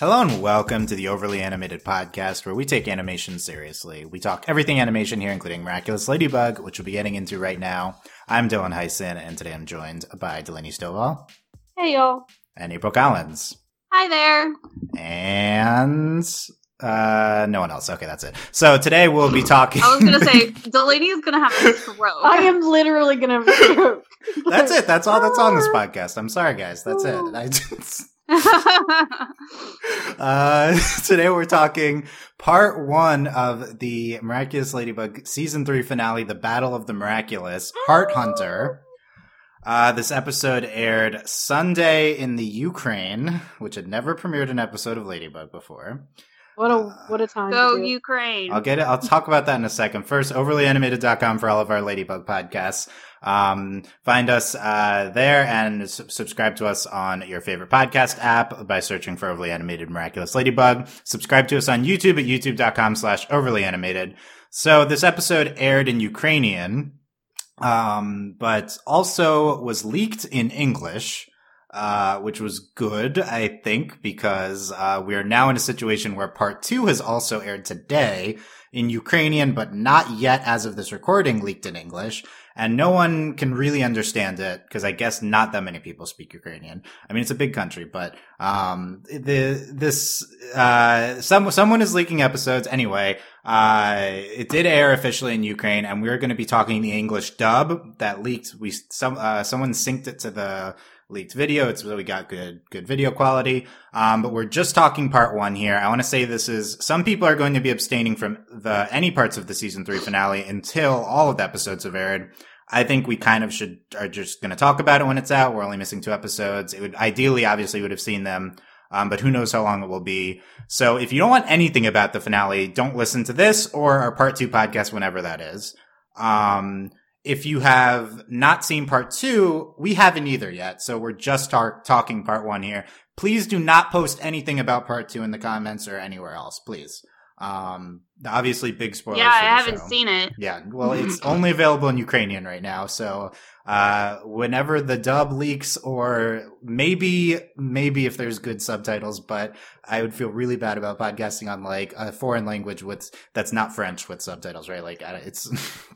Hello and welcome to the Overly Animated Podcast, where we take animation seriously. We talk everything animation here, including Miraculous Ladybug, which we'll be getting into right now. I'm Dylan Heisen, and today I'm joined by Delaney Stovall Hey y'all. and April Collins. Hi there. And uh no one else. Okay, that's it. So today we'll be talking I was gonna say Delaney is gonna have a stroke. I am literally gonna joke. That's it. That's all that's on this podcast. I'm sorry guys. That's it. I just Uh, today we're talking part one of the Miraculous Ladybug season three finale, The Battle of the Miraculous, Heart Hunter. Uh, this episode aired Sunday in the Ukraine, which had never premiered an episode of Ladybug before. What a what a time. Go to. Ukraine. I'll get it. I'll talk about that in a second. First, overlyanimated.com for all of our Ladybug podcasts. Um, find us, uh, there and subscribe to us on your favorite podcast app by searching for Overly Animated Miraculous Ladybug. Subscribe to us on YouTube at youtube.com slash overly animated. So this episode aired in Ukrainian, um, but also was leaked in English uh, which was good, I think, because uh, we are now in a situation where part two has also aired today in Ukrainian, but not yet, as of this recording, leaked in English. And no one can really understand it because I guess not that many people speak Ukrainian. I mean, it's a big country, but um, the this uh, some someone is leaking episodes anyway. Uh, it did air officially in Ukraine, and we're going to be talking the English dub that leaked. We some uh, someone synced it to the leaked video. It's really got good, good video quality. Um, but we're just talking part one here. I want to say this is, some people are going to be abstaining from the, any parts of the season three finale until all of the episodes have aired. I think we kind of should, are just going to talk about it when it's out. We're only missing two episodes. It would, ideally, obviously would have seen them. Um, but who knows how long it will be. So if you don't want anything about the finale, don't listen to this or our part two podcast, whenever that is. Um, if you have not seen part two, we haven't either yet. So we're just tar- talking part one here. Please do not post anything about part two in the comments or anywhere else, please. Um, obviously big spoilers. yeah, I haven't show. seen it. Yeah, well, it's only available in Ukrainian right now. So, uh, whenever the dub leaks, or maybe, maybe if there's good subtitles, but I would feel really bad about podcasting on like a foreign language with that's not French with subtitles, right? Like, it's.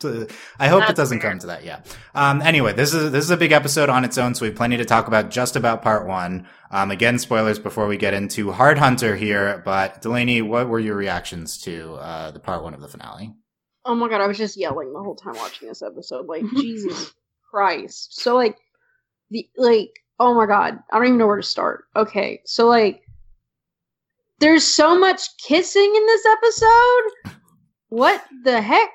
I hope it doesn't fair. come to that. Yeah. Um. Anyway, this is this is a big episode on its own, so we have plenty to talk about just about part one. Um. Again, spoilers before we get into Heart Hunter here. But Delaney, what were your reactions to uh the part one of the finale? Oh my god, I was just yelling the whole time watching this episode. Like Jesus Christ. So like the like oh my god, I don't even know where to start. Okay, so like there's so much kissing in this episode. What the heck?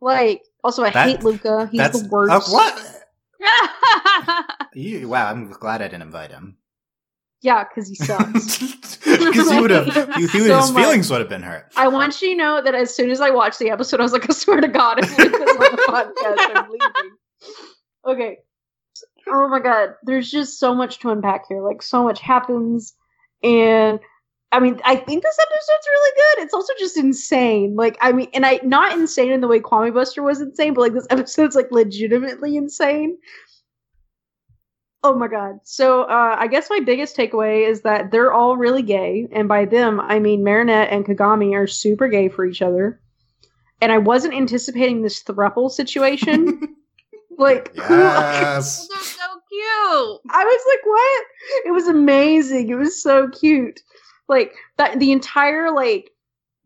Like also I That- hate Luka. He's the worst. Uh, what? You, wow, I'm glad I didn't invite him. Yeah, because he sucks. Because he would have, he So his feelings would have been hurt. I want you to know that as soon as I watched the episode, I was like, I swear to God, if Luka's on the podcast, I'm leaving. Okay. Oh my God. There's just so much to unpack here. Like, so much happens. And I mean, I think this episode's really good. It's also just insane. Like, I mean, and I, not insane in the way Kwamibuster was insane, but like this episode's like legitimately insane. Oh my god. So uh, I guess my biggest takeaway is that they're all really gay, and by them I mean Marinette and Kagami are super gay for each other. And I wasn't anticipating this thruple situation. like Yes. They're so cute. I was like, what? It was amazing. It was so cute. Like that the entire like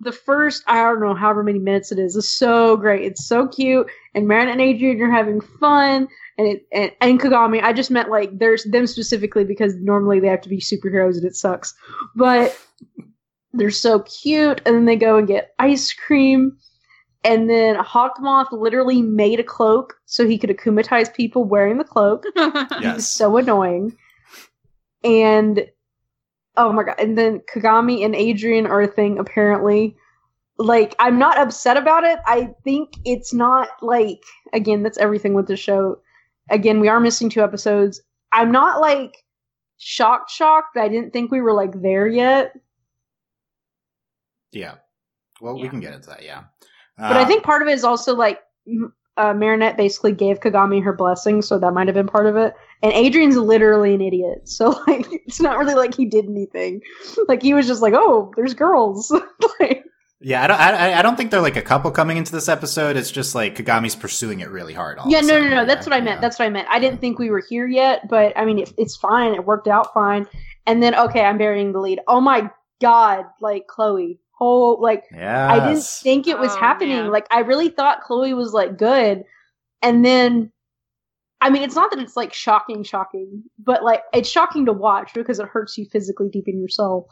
the first I don't know however many minutes it is is so great. It's so cute. And Marinette and Adrien are having fun. And it and, and Kagami, I just meant like there's them specifically because normally they have to be superheroes and it sucks. But they're so cute. And then they go and get ice cream. And then Hawkmoth literally made a cloak so he could akumatize people wearing the cloak. He was so annoying. And oh my god! And then Kagami and Adrien are a thing apparently. Like I'm not upset about it. I think it's not like again that's everything with the show. Again, we are missing two episodes. I'm not like shocked shocked. I didn't think we were like there yet. Yeah. Well, we can get into that. Yeah. But I Uh, think part of it is also like uh, Marinette basically gave Kagami her blessing, so that might have been part of it. And Adrien's literally an idiot, so like it's not really like he did anything. Like he was just like, "Oh, there's girls." like, Yeah, I don't. I, I don't think they're like a couple coming into this episode. It's just like Kagami's pursuing it really hard. yeah, no, no, no. That's what I meant. That's what I meant. I didn't think we were here yet, but I mean, it, it's fine. It worked out fine. And then, okay, I'm burying the lead. Oh my god, like Chloe. Oh, like Yeah, I didn't think it was Oh, happening. man. Like I really thought Chloe was like good, and then, I mean, it's not that it's like shocking, shocking, but like it's shocking to watch because it hurts you physically deep in your soul.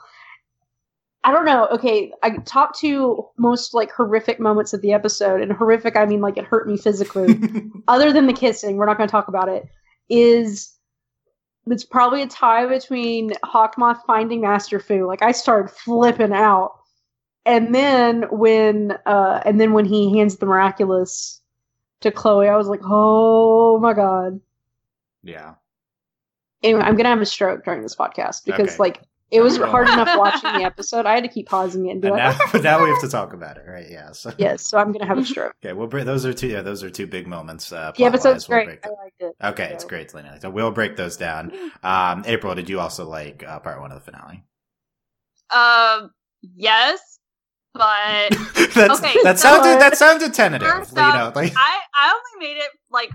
I don't know. Okay, I top two most like horrific moments of the episode, and horrific I mean like it hurt me physically. Other than the kissing, we're not going to talk about it. Is it's probably a tie between Hawkmoth finding Master Fu. Like I started flipping out, and then when uh and then when he hands the miraculous to Chloe, I was like, oh my god. yeah. Anyway, I'm gonna have a stroke during this podcast because Okay. like it was Oh. hard enough watching the episode. I had to keep pausing it and be And like, now, but now we have to talk about it, right? Yeah. So yes. So I'm gonna have a stroke. okay, we'll break. Those are two. Yeah, those are two big moments. Uh, The episode's plot-wise. We'll great. break I them. liked it. Okay, it's great, Selena. So we'll break those down. Um, April, did you also like uh, part one of the finale? Um, yes, but That's, Okay, that so- sounded that sounded tentative. First you know, like I I only made it like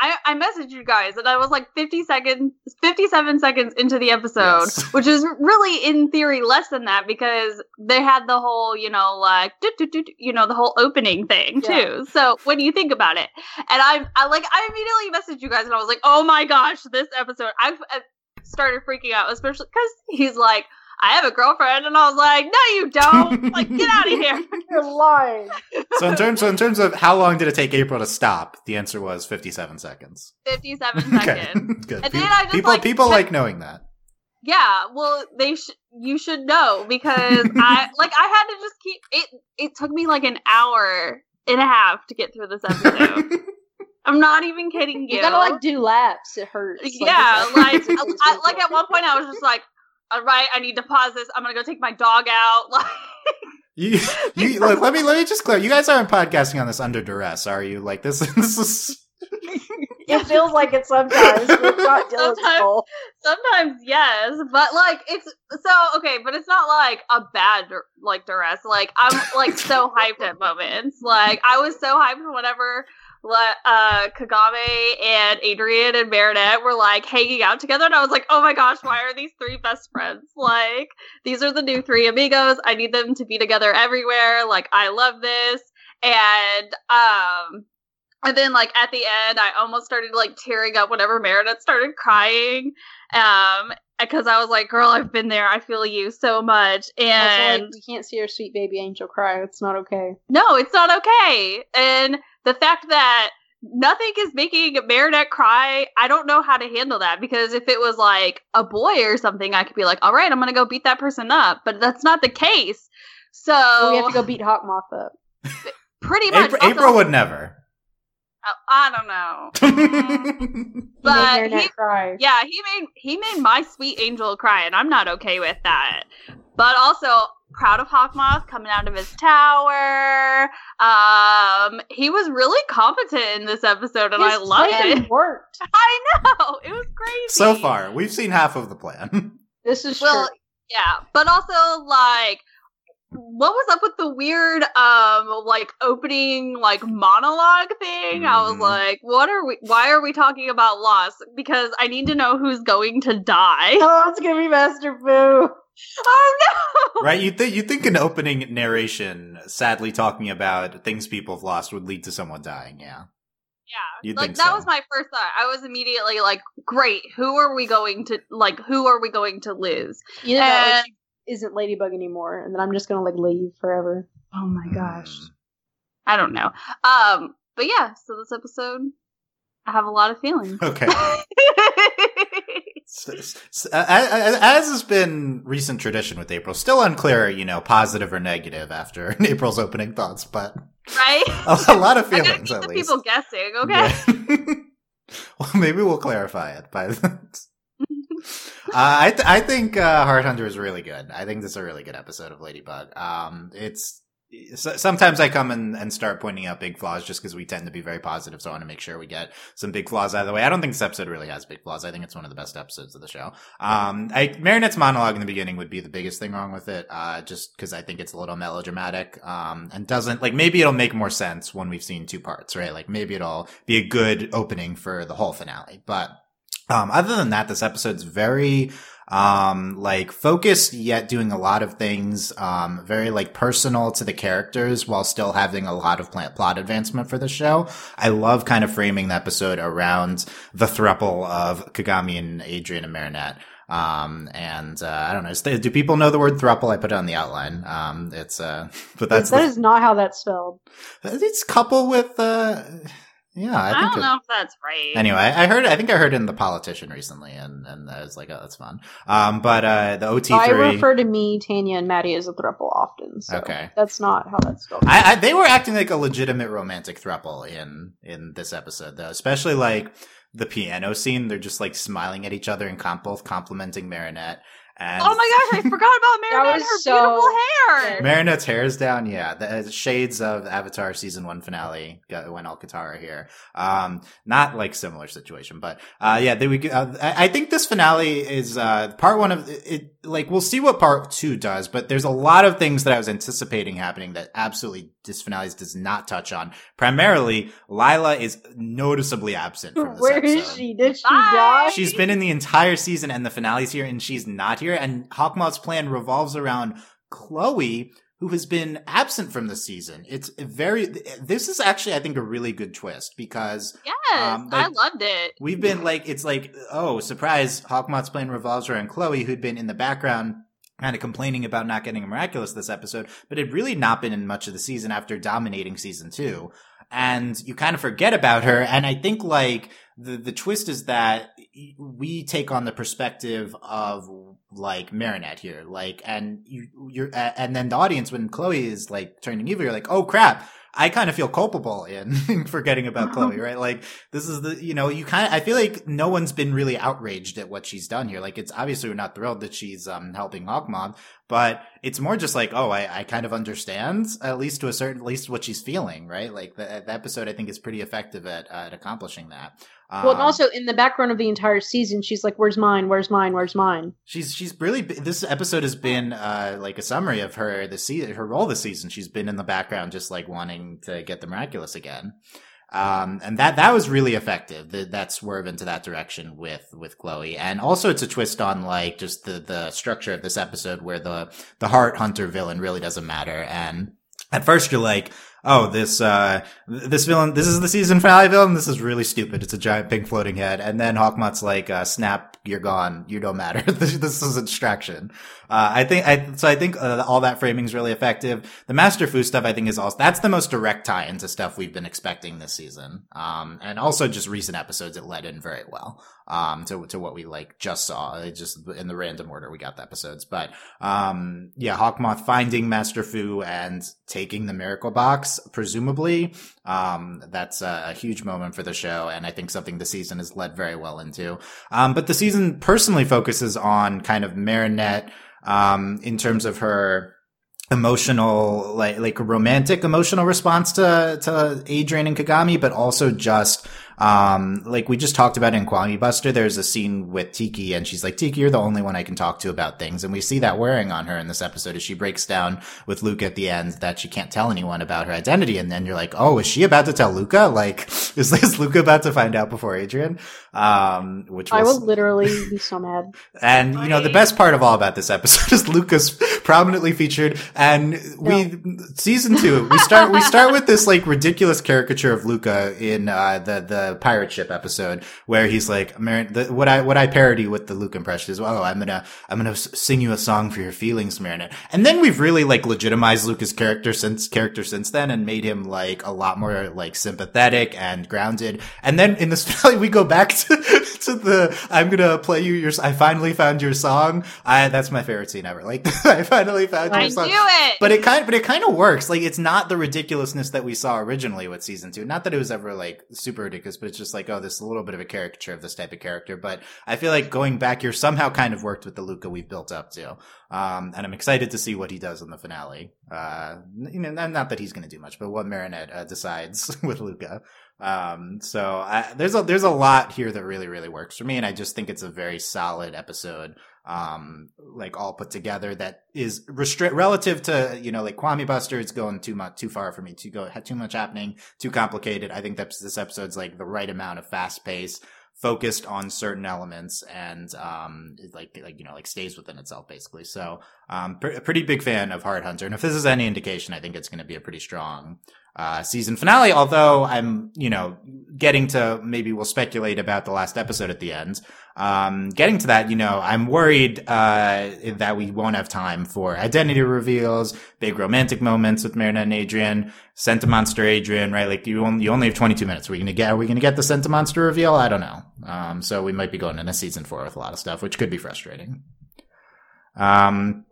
I I messaged you guys and I was like 50 seconds 57 seconds into the episode, Yes. which is really in theory less than that because they had the whole, you know, like you know, the whole opening thing Yeah. too. So when you think about it, and I I like I immediately messaged you guys and I was like, "Oh my gosh, this episode." I've I started freaking out especially cuz he's like I have a girlfriend, and I was like, "No, you don't! like, get out of here!" You're lying. so in terms so in terms of how long did it take April to stop? The answer was fifty-seven seconds. Fifty-seven Okay, seconds. good. And Pe- then I just, people like, people kept- like knowing that. Yeah, well, they sh- you should know because I like I had to just keep it. It took me like an hour and a half to get through this episode. I'm not even kidding you. You gotta like do laps. It hurts. Yeah, it's- like I, I- like at one point I was just like, all right, I need to pause this. I'm gonna go take my dog out. Like, You, you look, let me let me just clear. You guys aren't podcasting on this under duress, are you? Like this, this is it feels like it sometimes. It's not Sometimes. sometimes yes, but like it's so okay, but it's not like a bad like duress. Like I'm like so hyped at moments. Like I was so hyped whenever le- uh Kagami and Adrien and Marinette were like hanging out together and I was like, "Oh my gosh, why are these three best friends? Like these are the new three amigos. I need them to be together everywhere. Like I love this." And um and then like at the end I almost started like tearing up whenever Meredith started crying. Um because I was like, "Girl, I've been there. I feel you so much." Also, And like, you can't see our sweet baby angel cry. It's not okay. no, it's not okay. And the fact that nothing is making Marinette cry, I don't know how to handle that because if it was like a boy or something, I could be like, all right, I'm going to go beat that person up. But that's not the case. So So we have to go beat Hawkmoth up. pretty much. April, also- April would never. uh, I don't know. But he- cry. Yeah, he made he made my sweet angel cry, and I'm not okay with that. But also proud of Hawkmoth coming out of his tower. Um, he was really competent in this episode, and His I loved plan it. Worked. I know it was crazy. so far, we've seen half of the plan. This is well, true. yeah, but also like. What was up with the weird um like opening like monologue thing? I was Mhm. like, what are we why are we talking about loss? Because I need to know who's going to die. Oh, it's gonna be Master Fu. Oh no! right? You think you think an opening narration, sadly talking about things people have lost, would lead to someone dying? Yeah. Yeah, You'd like that so. was my first thought. I was immediately like, "Great, who are we going to like? Who are we going to lose?" Either that or And- she isn't Ladybug anymore, and then I'm just gonna like leave forever. Oh my gosh. Mm. I don't know. Um, but yeah, so this episode, I have a lot of feelings. Okay. As has been recent tradition with April, still unclear, you know, positive or negative after April's opening thoughts, but right? a, lot of feelings keep at least. people guessing. Okay. Yeah. well, maybe we'll clarify it by. Uh, I th- I think uh, Heart Hunter is really good. I think this is a really good episode of Ladybug. Um, it's sometimes I come and, and start pointing out big flaws just because we tend to be very positive. So I want to make sure we get some big flaws out of the way. I don't think this episode really has big flaws. I think it's one of the best episodes of the show. Um, I, Marinette's monologue in the beginning would be the biggest thing wrong with it. Uh, just because I think it's a little melodramatic. Um, and doesn't like maybe it'll make more sense when we've seen two parts, right? Like maybe it'll be a good opening for the whole finale. But um, other than that, this episode's very um, like focused yet doing a lot of things, um, very like personal to the characters while still having a lot of plant plot advancement for the show. I love kind of framing the episode around the thruple of Kagami and Adrien and Marinette. Um, and, uh, I don't know. Do people know the word thruple? I put it on the outline. Um, it's, uh, but that's, that the, is not how that's spelled. It's couple with, uh, yeah, I, I, think don't it- know if that's right. Anyway, I heard. I think I heard in the politician recently, and and I was like, oh, that's fun. Um, but uh, the OT I three. refer to me, Tanya, and Maddie as a throuple often. So Okay. that's not how that's spelled. I, I they were acting like a legitimate romantic throuple in in this episode, though. Especially like the piano scene. They're just like smiling at each other and comp- both complimenting Marinette. And oh my gosh, I forgot about Marinette and her so beautiful hair. good. Marinette's hair is down. Yeah, the uh, shades of Avatar season one finale got, when Alcatara here. Um, not like similar situation, but uh, yeah, they, we. Uh, I I think this finale is uh part one of it. Like we'll see what part two does, but there's a lot of things that I was anticipating happening that absolutely this finale does not touch on. Primarily, Lila is noticeably absent from this Where is episode. she? Did she Bye. die? She's been in the entire season and the finale's here and she's not here. And Hawkmoth's plan revolves around Chloe, who has been absent from the season. It's very, this is actually, I think, a really good twist because Yes, Um, I loved it. we've been like, it's like, oh, surprise, Hawkmoth's plan revolves around Chloe, who'd been in the background kind of complaining about not getting a miraculous this episode, but had really not been in much of the season after dominating season two. And you kind of forget about her. And I think like the, the twist is that we take on the perspective of like Marinette here, like, and you, you're, and then the audience, when Chloe is like turning evil, you're like, oh crap. I kind of feel culpable in forgetting about Chloe, right? Like this is the, you know, you kind of, I feel like no one's been really outraged at what she's done here. Like it's obviously we're not thrilled that she's, um, helping Hawkmoth, but it's more just like, oh, I, I kind of understand at least to a certain, at least what she's feeling, right? Like the, the episode, I think is pretty effective at, uh, at accomplishing that. well, and Um, also in the background of the entire season, she's like, "Where's mine? Where's mine? Where's mine?" She's she's really this episode has been uh like a summary of her the season her role this season. She's been in the background just like wanting to get the miraculous again. Um and that that was really effective. That that swerve into that direction with with Chloe. And also it's a twist on like just the the structure of this episode where the the heart hunter villain really doesn't matter and at first you're like oh, this, uh, this villain, this is the season finale villain. This is really stupid. It's a giant pink floating head. And then Hawkmoth's like, uh, snap, you're gone. You don't matter. this, this is a distraction. Uh, I think, I, so I think uh, all that framing is really effective. The Master Fu stuff, I think is also, that's the most direct tie into stuff we've been expecting this season. Um, and also just recent episodes, it led in very well, um, to, to what we like just saw. It just in the random order we got the episodes. But, um, yeah, Hawkmoth finding Master Fu and taking the miracle box, presumably. Um, that's a, a, huge moment for the show, and I think something the season has led very well into. Um, but the season personally focuses on kind of Marinette, um, in terms of her emotional, like, like romantic emotional response to, to Adrien and Kagami, but also just, um, like we just talked about in Kwamibuster, there's a scene with Tikki and she's like, Tikki, you're the only one I can talk to about things. And we see that wearing on her in this episode as she breaks down with Luka at the end that she can't tell anyone about her identity. And then you're like, oh, is she about to tell Luka? Like, is, this Luka about to find out before Adrien? Um, which I was, will literally be so mad. and you know, the best part of all about this episode is Lucas prominently featured. And we, no. season two, we start, we start with this like ridiculous caricature of Luka in, uh, the, the pirate ship episode where he's like, the, what I, what I parody with the Luke impression is, oh, I'm gonna, I'm gonna sing you a song for your feelings, Marinette. And then we've really like legitimized Luke's character since, character since then and made him like a lot more like sympathetic and grounded. And then in this finale, we go back to, to the, I'm gonna play you your, I finally found your song. I, that's my favorite scene ever. Like, I finally found your I song. knew it! But it kind, but it kind of works. Like, it's not the ridiculousness that we saw originally with season two. Not that it was ever like super ridiculous, but it's just like, oh, this is a little bit of a caricature of this type of character. But I feel like going back here somehow kind of worked with the Luka we've built up to. Um, and I'm excited to see what he does in the finale. Uh, you know, not that he's going to do much, but what Marinette uh, decides with Luka. Um, so I, there's a, there's a lot here that really, really works for me. And I just think it's a very solid episode um, like all put together that is restrict relative to, you know, like Kwamibuster, it's going too much, too far for me to go, had too much happening, too complicated. I think that this episode's like the right amount of fast pace, focused on certain elements and, um, like, like, you know, like stays within itself basically. So, um, pr- pretty big fan of Heart Hunter. And if this is any indication, I think it's going to be a pretty strong, uh, season finale. Although I'm, you know, getting to maybe we'll speculate about the last episode at the end. Um, getting to that, you know, I'm worried, uh, that we won't have time for identity reveals, big romantic moments with Marinette and Adrien, Sentimonster Adrien, right? Like you only, you only have 22 minutes. Are we going to get, are we going to get the Sentimonster reveal? I don't know. Um, so we might be going into season four with a lot of stuff, which could be frustrating. Um,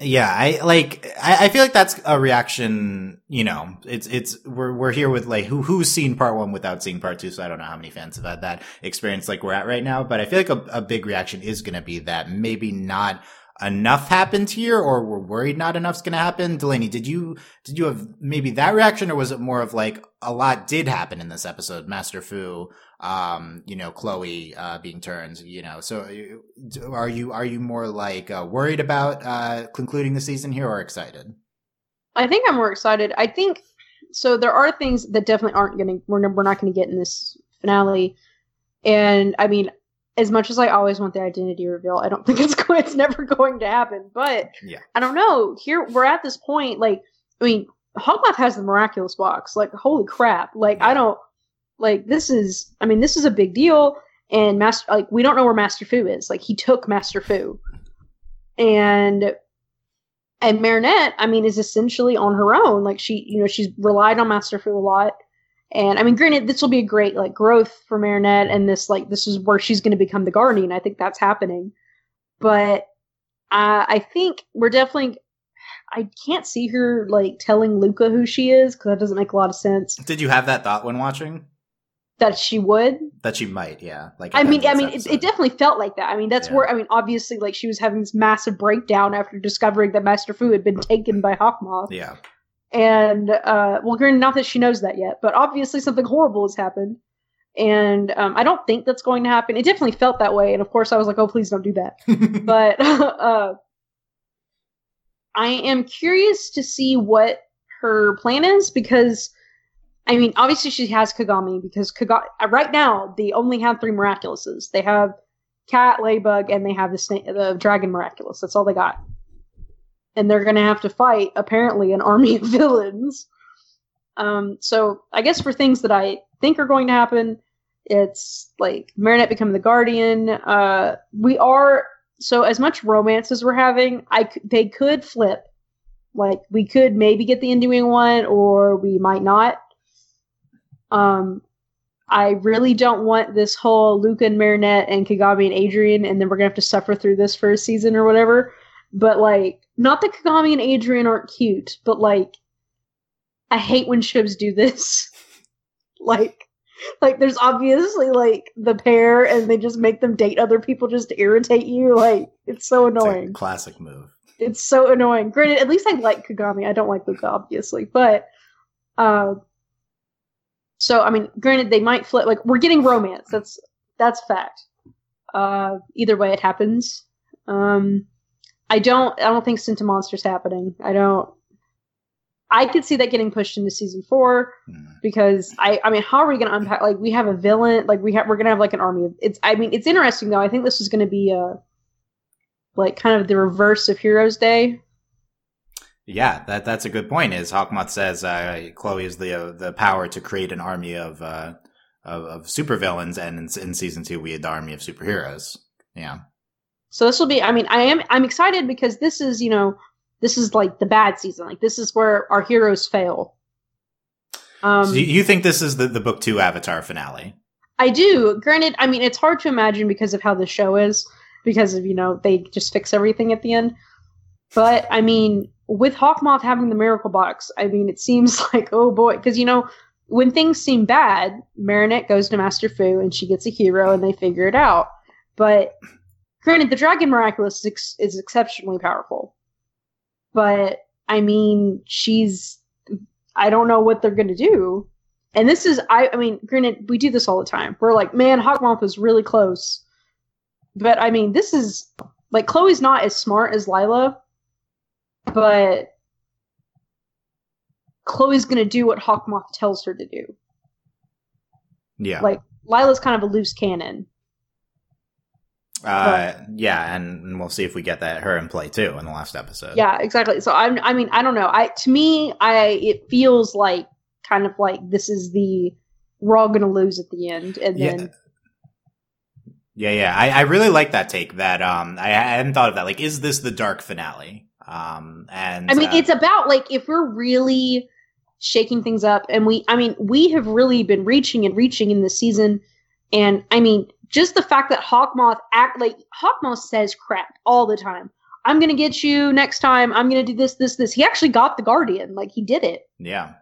yeah, I like. I, I, feel like that's a reaction. You know, it's it's we're we're here with like who who's seen part one without seeing part two. So I don't know how many fans have had that experience like we're at right now. But I feel like a, a big reaction is going to be that maybe not enough happened here, or we're worried not enough's going to happen. Delaney, did you did you have maybe that reaction, or was it more of like a lot did happen in this episode? Master Fu um, you know, Chloe, uh, being turned, you know, so are you, are you more like, uh, worried about, uh, concluding the season here or excited? I think I'm more excited. I think, so there are things that definitely aren't going to, we're, we're not going to get in this finale. And I mean, as much as I always want the identity reveal, I don't think it's going, it's never going to happen. But yeah, I don't know. Here, we're at this point, like, I mean, Hawkmoth has the miraculous box. Like, holy crap. Like, yeah. I don't, like this is, I mean, this is a big deal. And Master, like, we don't know where Master Fu is. Like, he took Master Fu, and and Marinette, I mean, is essentially on her own. Like, she, you know, she's relied on Master Fu a lot. And I mean, granted, this will be a great like growth for Marinette, and this like this is where she's going to become the Guardian. I think that's happening, but uh, I think we're definitely. I can't see her like telling Luka who she is because that doesn't make a lot of sense. Did you have that thought when watching? That she would. That she might yeah. Like i mean i mean it, it, definitely felt like that. I mean that's yeah. where i mean obviously like she was having this massive breakdown after discovering that master fu had been taken by hawkmoth. Yeah. And uh well granted not that she knows that yet but obviously something horrible has happened. And um, i don't think that's going to happen. It definitely felt that way. And of course i was like oh please don't do that. But uh i am curious to see what her plan is because I mean, obviously she has Kagami because Kagami right now they only have three miraculouses. They have Cat, Ladybug, and they have the the Dragon Miraculous. That's all they got, and they're gonna have to fight apparently an army of villains. Um, so I guess for things that I think are going to happen, it's like Marinette becoming the Guardian. Uh, we are so as much romance as we're having, I they could flip. Like we could maybe get the Endymion one, or we might not um, I really don't want this whole Luka and Marinette and Kagami and Adrien, and then we're gonna have to suffer through this for a season or whatever. But like, not that Kagami and Adrien aren't cute, but like, I hate when shows do this. like, like there's obviously like the pair, and they just make them date other people just to irritate you. Like, it's so annoying. It's classic move. It's so annoying. Granted, at least I like Kagami. I don't like Luka, obviously, but. Uh, so I mean, granted, they might flip. Like we're getting romance. That's that's fact. Uh, either way, it happens. Um, I don't. I don't think Sentimonster's happening. I don't. I could see that getting pushed into season four mm. because I. I mean, how are we going to unpack? Like, we have a villain. Like, we have. We're going to have like an army of. It's. I mean, it's interesting though. I think this is going to be a. Like kind of the reverse of Heroes Day, yeah, that that's a good point. Is Hawkmoth says uh, Chloe is the uh, the power to create an army of uh, of, of supervillains, and in, in, season two we had the army of superheroes. Yeah. So this will be. I mean, I am I'm excited because this is you know this is like the bad season. Like this is where our heroes fail. Um, so you think this is the the book two Avatar finale? I do. Granted, I mean it's hard to imagine because of how the show is, because of you know they just fix everything at the end. But I mean, with Hawkmoth having the miracle box, I mean, it seems like oh boy, because you know when things seem bad, Marinette goes to Master Fu and she gets a hero and they figure it out. But granted, the Dragon Miraculous is, ex- is exceptionally powerful. But I mean, she's I don't know what they're gonna do. And this is I I mean, granted, we do this all the time. We're like, man, Hawkmoth was really close. But I mean, this is like Chloe's not as smart as Lila, but Chloe's gonna do what Hawkmoth tells her to do. Yeah. Like Lila's kind of a loose cannon. uh, yeah, and, and we'll see if we get that her in play too in the last episode. Yeah, exactly. So I'm I mean, I don't know. I to me, I it feels like kind of like this is the we're all gonna lose at the end and Yeah. then Yeah, yeah. I, I really like that take. That um, I, I hadn't thought of that. Like, is this the dark finale? Um, and I mean, uh, it's about like if we're really shaking things up, and we, I mean, we have really been reaching and reaching in this season, and I mean, just the fact that Hawkmoth act like Hawkmoth says crap all the time. I'm gonna get you next time. I'm gonna do this, this, this. He actually got the Guardian, like he did it, yeah,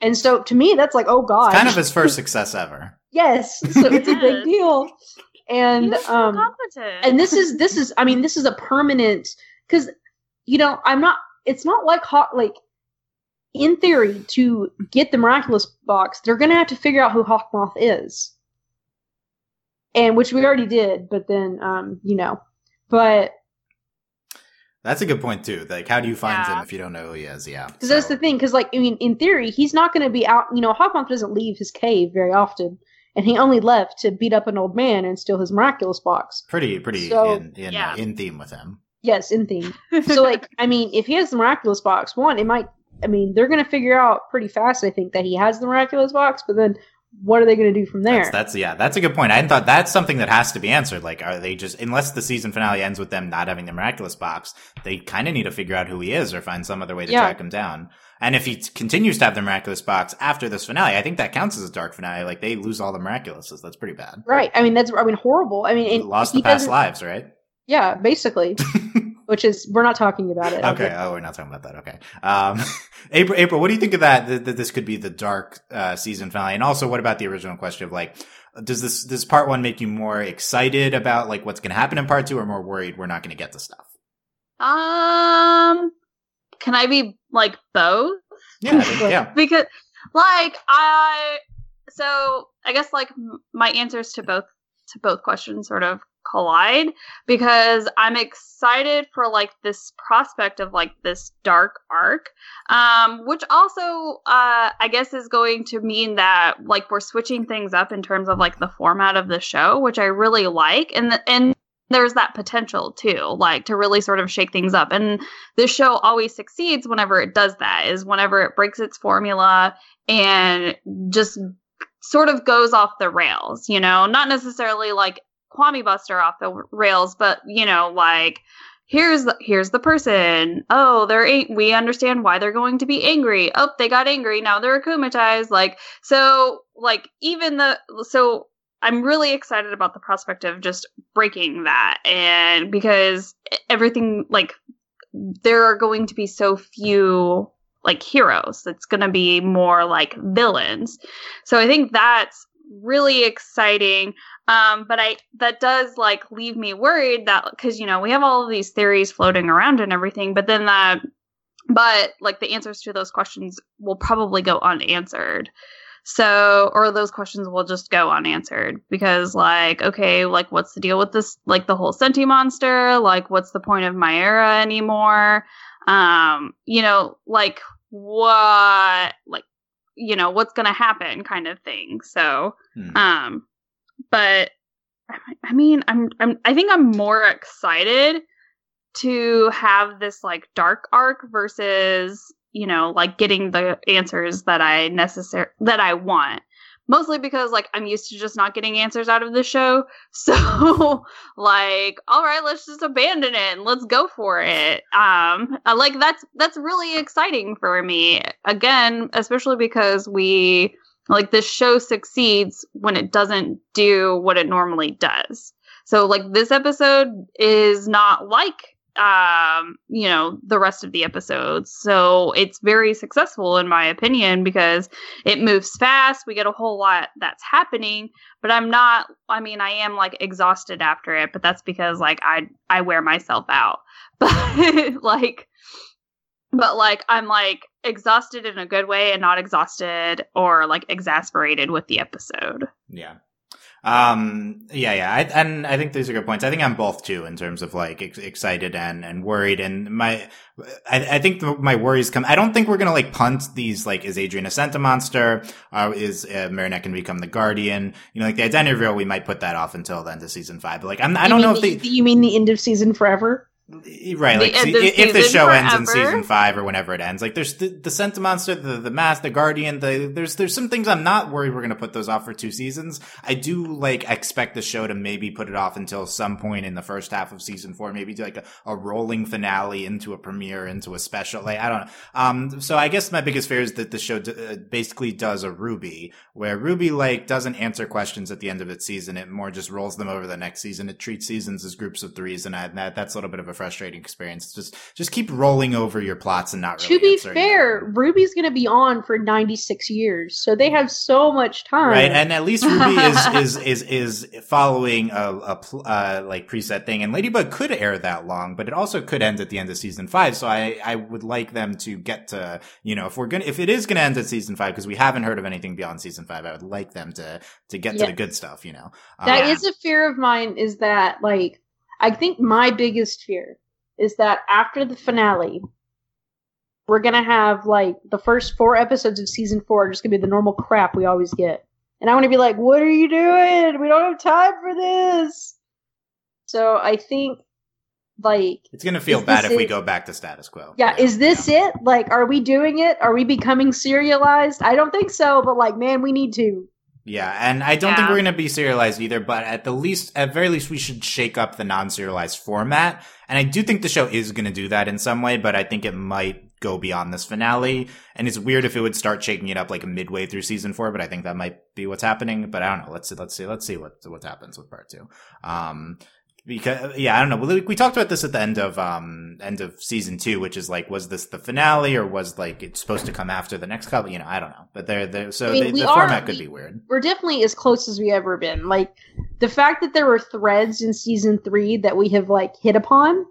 and so to me, that's like, oh god, it's kind of his first success ever. yes. So it's a big deal, and so um, competent. and this is this is i mean this is a permanent because you know i'm not it's not like hot like in theory to get the miraculous box they're gonna have to figure out who hawkmoth is and which we already did but then um you know but That's a good point too. Like, how do you find Yeah. him if you don't know who he is? Yeah, because that's the thing because like i mean in theory he's not gonna be out you know hawkmoth doesn't leave his cave very often and he only left to beat up an old man and steal his miraculous box Pretty, pretty So- in in, Yeah. uh, in theme with him. Yes in theme so like i mean if he has the miraculous box one it might i mean they're gonna figure out pretty fast i think that he has the miraculous box but then what are they gonna do from there That's, that's yeah, that's a good point. I thought that's something that has to be answered. Like, are they just unless the season finale ends with them not having the miraculous box, they kind of need to figure out who he is or find some other way to Yeah. track him down. And if he t- continues to have the miraculous box after this finale, I think that counts as a dark finale. Like they lose all the miraculouses. That's pretty bad. right i mean that's i mean horrible i mean and Lost he the past lives, right? Yeah basically which is we're not talking about it Okay. Oh, we're not talking about that. Okay. Um, April, April, what do you think of that? That, that this could be the dark uh, season finale, and also, what about the original question of like, does this this part one make you more excited about like what's going to happen in part two, or more worried we're not going to get the stuff? um, can I be like both? Yeah, I think- yeah. because like i so i guess like my answers to both to both questions sort of collide because i'm excited for like this prospect of like this dark arc um which also uh i guess is going to mean that like we're switching things up in terms of like the format of the show which i really like and the, and there's that potential too like to really sort of shake things up and this show always succeeds whenever it does that is whenever it breaks its formula and just sort of goes off the rails you know? Not necessarily like Kwamibuster off the rails but you know like here's the, here's the person. Oh they're a- we understand why they're going to be angry. Oh they got angry. Now they're akumatized. Like so like even the so I'm really excited about the prospect of just breaking that. And because everything like there are going to be so few like heroes. It's going to be more like villains. So i think that's really exciting. Um but i that does like leave me worried that because you know we have all of these theories floating around and everything but then that but like the answers to those questions will probably go unanswered. So or those questions will just go unanswered because like okay like what's the deal with this like the whole senti monster? Like what's the point of Mayura anymore? Um you know like what like you know what's gonna happen kind of thing so Hmm. um but I- i mean i'm i'm i think i'm more excited to have this like dark arc versus you know like getting the answers that i necessary that i want mostly because like i'm used to just not getting answers out of the show. So like all right let's just abandon it and let's go for it. Um like that's that's really exciting for me. Again especially because we like this show succeeds when it doesn't do what it normally does. So like this episode is not like um you know the rest of the episodes. So it's very successful in my opinion because it moves fast. We get a whole lot that's happening but i'm not i mean i am like exhausted after it but that's because like i i wear myself out. But like but like i'm like exhausted in a good way and not exhausted or like exasperated with the episode. Yeah. Um, yeah, yeah. I, and I think these are good points. I think I'm both too in terms of like ex- excited and, and worried. And my, I, I think the, my worries come, I don't think we're going to like punt these, like, is Adrien a Sentimonster? Uh, is uh, Marinette going to become the guardian? You know, like the identity reveal, we might put that off until the end of season five. But like, I'm, I don't mean know if the- they, You mean the end of season forever? Right, The like of if the show ends in season five or whenever it ends, like there's the, the Sentimonster, the the Mask, the Guardian, the there's there's some things I'm not worried we're gonna put those off for two seasons. I do like expect the show to maybe put it off until some point in the first half of season four, maybe do like a, a rolling finale into a premiere, into a special. Like I don't know. Um, so I guess my biggest fear is that the show d- uh, basically does a RWBY, where RWBY like doesn't answer questions at the end of its season. It more just rolls them over the next season. It treats seasons as groups of threes, and I, that that's a little bit of a frustrating experience. Just just keep rolling over your plots and not really to be fair, them. RWBY's going to be on for 96 years, so they have so much time. Right, and at least RWBY is is is is following a, a uh, like preset thing, and Ladybug could air that long, but it also could end at the end of season five. So I I would like them to get to you know if we're gonna if it is gonna end at season five because we haven't heard of anything beyond season five, I would like them to to get to the good stuff. You know, That Um, is a fear of mine is that like I think my biggest fear is that after the finale we're going to have like the first 4 episodes of season 4 are just going to be the normal crap we always get. And I want to be like, "What are you doing? We don't have time for this." So I think like it's gonna feel bad if we go back to status quo. yeah, is this it? Like are we doing it? Are we becoming serialized? I don't think so, but like man, we need to. Yeah, and I don't think we're going to be serialized either, but at the least, at very least, we should shake up the non-serialized format. And I do think the show is going to do that in some way, but I think it might go beyond this finale. And it's weird if it would start shaking it up like midway through season four, but I think that might be what's happening. But I don't know. Let's see. Let's see. Let's see what what happens with part two. Um, because yeah, I don't know. We, we talked about this at the end of um end of season two, which is like, was this the finale or was like it's supposed to come after the next couple? You know, I don't know. But they're they so I mean, they, the are- format could we- be weird. we're definitely as close as we ever been. Like the fact that there were threads in season three that we have like hit upon.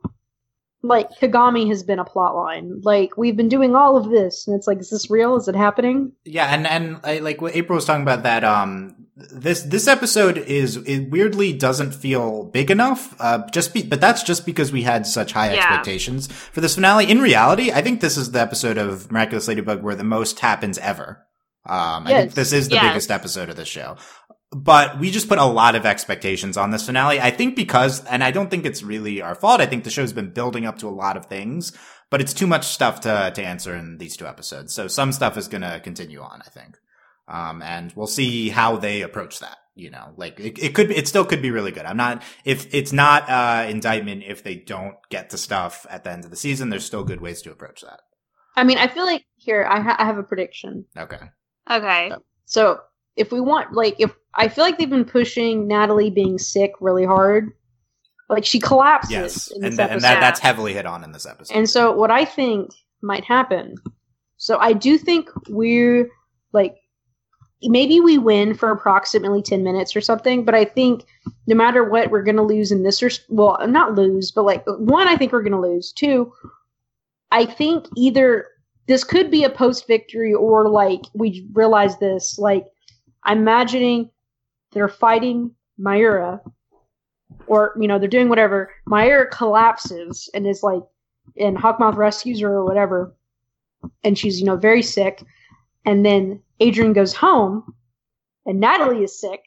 Like Kagami has been a plot line. Like we've been doing all of this, and it's like, is this real? Is it happening? Yeah, and and I, like what April was talking about that um this this episode is it weirdly doesn't feel big enough. Uh, just be, but that's just because we had such high Yeah. expectations for this finale. In reality, I think this is the episode of Miraculous Ladybug where the most happens ever. Um, I think this is the Yes. biggest episode of the show. But we just put a lot of expectations on this finale. I think because, and I don't think it's really our fault. I think the show's been building up to a lot of things, but it's too much stuff to, to answer in these two episodes. So some stuff is going to continue on, I think. Um, and we'll see how they approach that. You know, like it, it could, it still could be really good. I'm not, if it's not, uh, indictment, if they don't get to stuff at the end of the season, there's still good ways to approach that. I mean, I feel like here I, ha- I have a prediction. Okay. Okay. So if we want, like, if I feel like they've been pushing Natalie being sick really hard, like she collapses Yes. in this And, th- and that, that's heavily hit on in this episode. And so what I think might happen. So I do think we're like maybe we win for approximately 10 minutes or something, but I think no matter what we're going to lose in this or well, not lose, but like one I think we're going to lose. Two, I think either this could be a post victory or like we realize this like I'm imagining they're fighting Mayura or you know they're doing whatever. Mayura collapses and is like and Hawkmoth rescues her or whatever, and she's you know very sick, and then Adrien goes home, and Natalie is sick,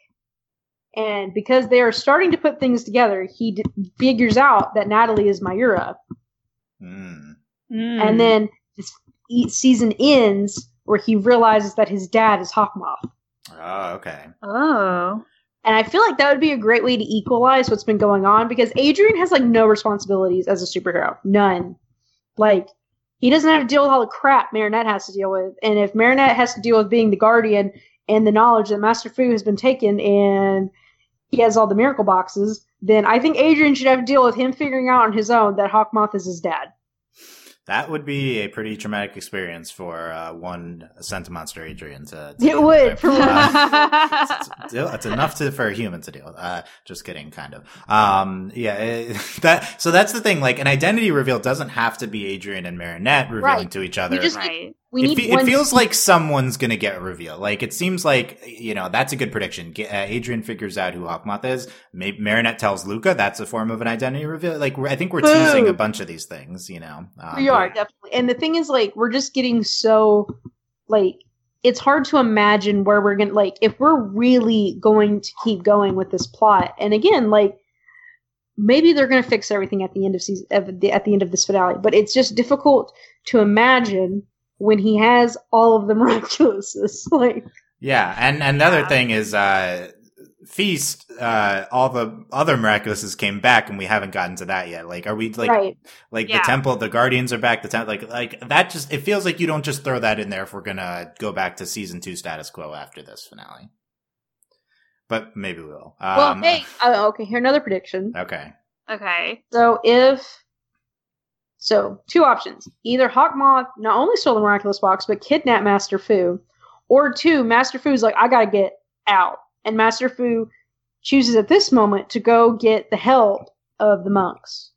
and because they are starting to put things together, he d- figures out that Natalie is Mayura, Mm. and then this e- season ends where he realizes that his dad is Hawkmoth. Oh, okay. Oh. And I feel like that would be a great way to equalize what's been going on because Adrien has like no responsibilities as a superhero. None. Like, he doesn't have to deal with all the crap Marinette has to deal with. And if Marinette has to deal with being the guardian and the knowledge that Master Fu has been taken and he has all the miracle boxes, then I think Adrien should have to deal with him figuring out on his own that Hawkmoth is his dad. That would be a pretty traumatic experience for uh, one Sentimonster Adrien to. to It would, with. for. Uh, it's, it's- it's enough to for a human to deal with. Uh, just kidding, kind of. Um, yeah, it- that. So that's the thing. Like an identity reveal doesn't have to be Adrien and Marinette revealing Right. to each other. just- right. We it, fe- it feels like someone's gonna get a reveal. Like it seems like you know that's a good prediction. Uh, Adrien figures out who Hawkmoth is. Maybe Marinette tells Luka that's a form of an identity reveal. Like we're- I think we're teasing a bunch of these things. You know, um, we are definitely. And the thing is, like, we're just getting so like it's hard to imagine where we're gonna like if we're really going to keep going with this plot. And again, like maybe they're gonna fix everything at the end of season of the, at the end of this finale. But it's just difficult to imagine when he has all of the miraculouses. Like, Yeah, and and the other Yeah. thing is, uh, feast. Uh, all the other miraculouses came back, and we haven't gotten to that yet. Like, are we like right? like Yeah. the temple? The guardians are back. The temple, like like that. Just it feels like you don't just throw that in there if we're gonna go back to season two status quo after this finale. But maybe we will. Um, well, hey, uh, okay. Here another prediction. Okay. Okay. So if so, two options: either Hawkmoth not only stole the miraculous box, but kidnapped Master Fu, or two, Master Fu's like, I gotta get out, and Master Fu chooses at this moment to go get the help of the monks.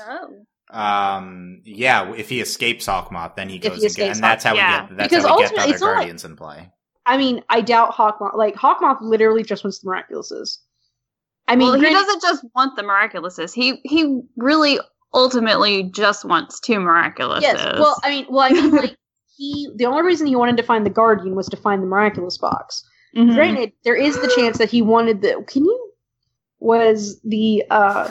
Oh. Um. Yeah. If he escapes Hawkmoth, then he goes he again, escapes and that's how Hawk- we get. That's Because how we get the other it's not like- in play. I mean, I doubt Hawkmoth. Like Hawkmoth, literally just wants the miraculouses. I mean, well, he granted- doesn't just want the miraculouses. He he really ultimately just wants two miraculouses. Yes. Well, I mean, well, I mean, like he. The only reason he wanted to find the guardian was to find the miraculous box. Mhm. Granted, there is the chance that he wanted the. Can you? Was the uh?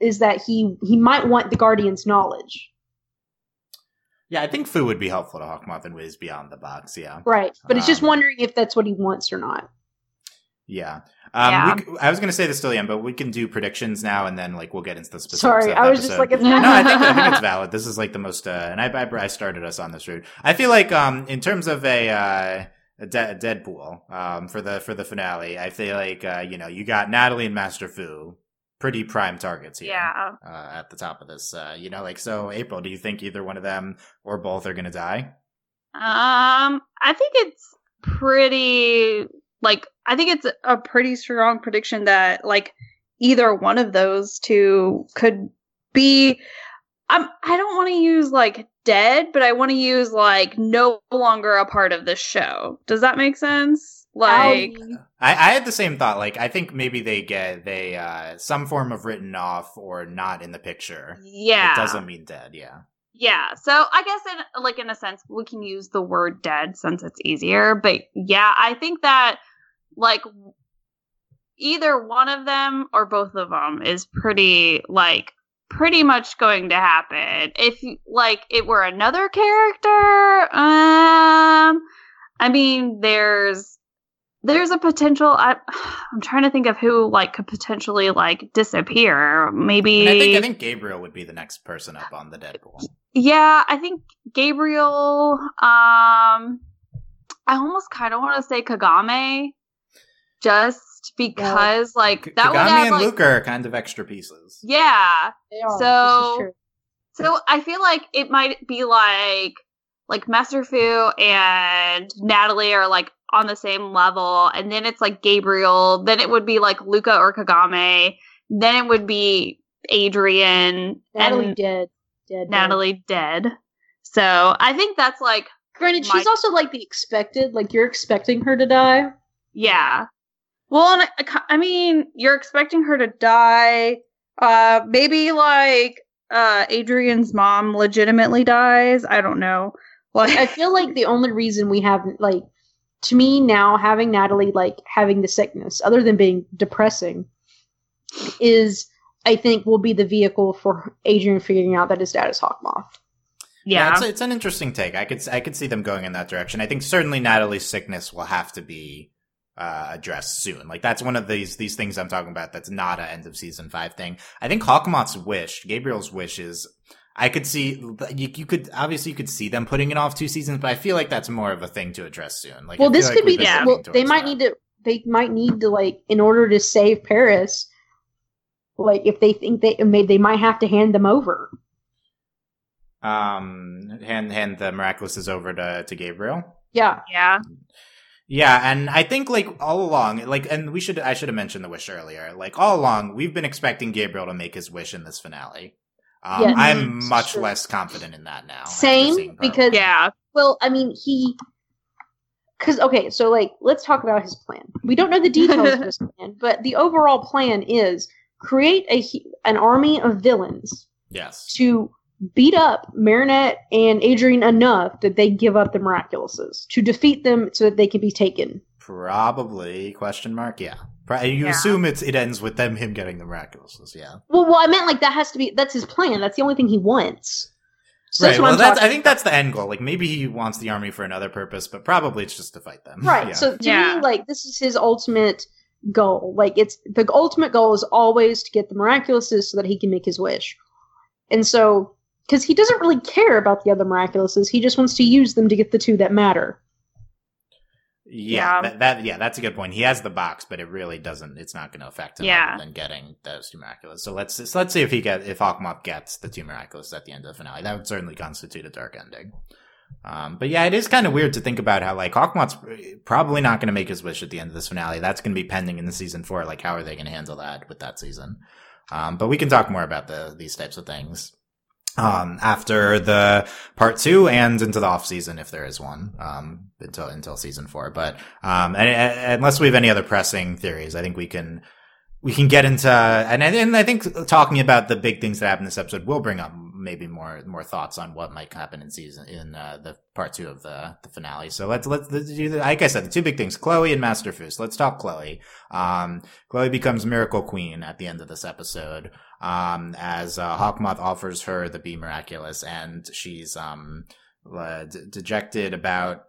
Is that he he might want the guardian's knowledge, Yeah, I think Fu would be helpful to Hawkmoth in ways beyond the box. Yeah. right? But it's just Um, wondering if that's what he wants or not. Yeah. Um, Yeah. We, I was going to say this till the end, but we can do predictions now, and then like we'll get into the specifics. Sorry, I was just like, it's No, no, I think I think it's valid. This is like the most, uh, and I, I I started us on this route. I feel like um in terms of a uh a, De- Deadpool um for the for the finale, I feel like uh you know you got Natalie and Master Fu, pretty prime targets here. yeah. Uh, at the top of this, uh, you know, like so. April, do you think either one of them or both are going to die? Um, I think it's pretty like I think it's a pretty strong prediction that like either one of those two could be. I'm. I don't want to use like dead, but I want to use like no longer a part of the show. Does that make sense? Like, I, I had the same thought. Like, I think maybe they get they uh some form of written off or not in the picture. yeah, It doesn't mean dead. Yeah. Yeah. So I guess in like in a sense we can use the word dead since it's easier, but yeah, I think that like either one of them or both of them is pretty like pretty much going to happen. If like it were another character, um I mean there's there's a potential I I'm trying to think of who like could potentially like disappear. Maybe And I think I think Gabriel would be the next person up on the Deadpool. yeah, I think Gabriel. Um, I almost kind of want to say Kagami, just because like that Kagami would have and like Luka are kind of extra pieces. yeah. So- this is true. So I feel like it might be like like Master Fu and Natalie are like on the same level, and then it's like Gabriel. Then it would be like Luka or Kagami. Then it would be Adrien Natalie and dead, dead, dead. Natalie dead. So I think that's like Granted, My- she's also like the expected. Like you're expecting her to die. Yeah. Well, and I, I mean, you're expecting her to die. Uh, maybe like uh Adrien's mom legitimately dies. I don't know. Like, I feel like the only reason we have like to me now having Natalie like having the sickness, other than being depressing, is I think will be the vehicle for Adrien figuring out that his dad is Hawkmoth. yeah, it's, it's an interesting take. I could I could see them going in that direction. I think certainly Natalie's sickness will have to be uh, addressed soon. Like that's one of these these things I'm talking about. That's not a end of season five thing. I think Hawkmoth's wish, Gabriel's wish, is I could see you, you could obviously you could see them putting it off two seasons, but I feel like that's more of a thing to address soon. Like, well, this like could be we've yeah. well. They might that. need to they might need to like in order to save Paris. Like if they think they may they might have to hand them over. Um, hand hand the miraculouses over to to Gabriel. Yeah, Yeah. Yeah, and I think like all along, like, and we should I should have mentioned the wish earlier. Like all along, we've been expecting Gabriel to make his wish in this finale. Um, Yes. I'm much Sure. less confident in that now. Same, because- Yeah. Well, I mean, he. Because, okay, so, like, let's talk about his plan. We don't know the details of his plan, but the overall plan is create a he- an army of villains yes, to beat up Marinette and Adrien enough that they give up the Miraculouses, to defeat them so that they can be taken. probably question mark. Yeah, Pro- you Yeah. assume it's it ends with them him getting the miraculouses. Yeah, Well, well, I meant, like, that has to be. That's his plan. That's the only thing he wants. So right. that's Well, I'm that's I think that's the end goal. Like maybe he wants the army for another purpose, but probably it's just to fight them. Right. Yeah. So to Yeah. me, like this is his ultimate goal. Like it's the ultimate goal is always to get the miraculouses so that he can make his wish. And so because he doesn't really care about the other miraculouses, he just wants to use them to get the two that matter. Yeah, Yeah. That, that yeah, that's a good point. He has the box, but it really doesn't. It's not going to affect him Yeah. other than getting those two miraculous. So let's so let's see if he get if Hawkmoth gets the two miraculous at the end of the finale. That would certainly constitute a dark ending. Um, but yeah, it is kind of weird to think about how like Hawkmoth's probably not going to make his wish at the end of this finale. That's going to be pending in the season four. Like, how are they going to handle that with that season? Um, but we can talk more about the these types of things um, after the part two and into the off season if there is one um, until until season four. But um, and, and unless we have any other pressing theories, I think we can we can get into and and I think talking about the big things that happen this episode will bring up maybe more more thoughts on what might happen in season in uh, the part two of the the finale. So let's let's, let's do like I said the two big things, Chloe and Master Fu's. Let's talk Chloe. Um, Chloe becomes Miracle Queen at the end of this episode um, as uh, Hawkmoth offers her the Bee Miraculous, and she's um, uh, d- dejected about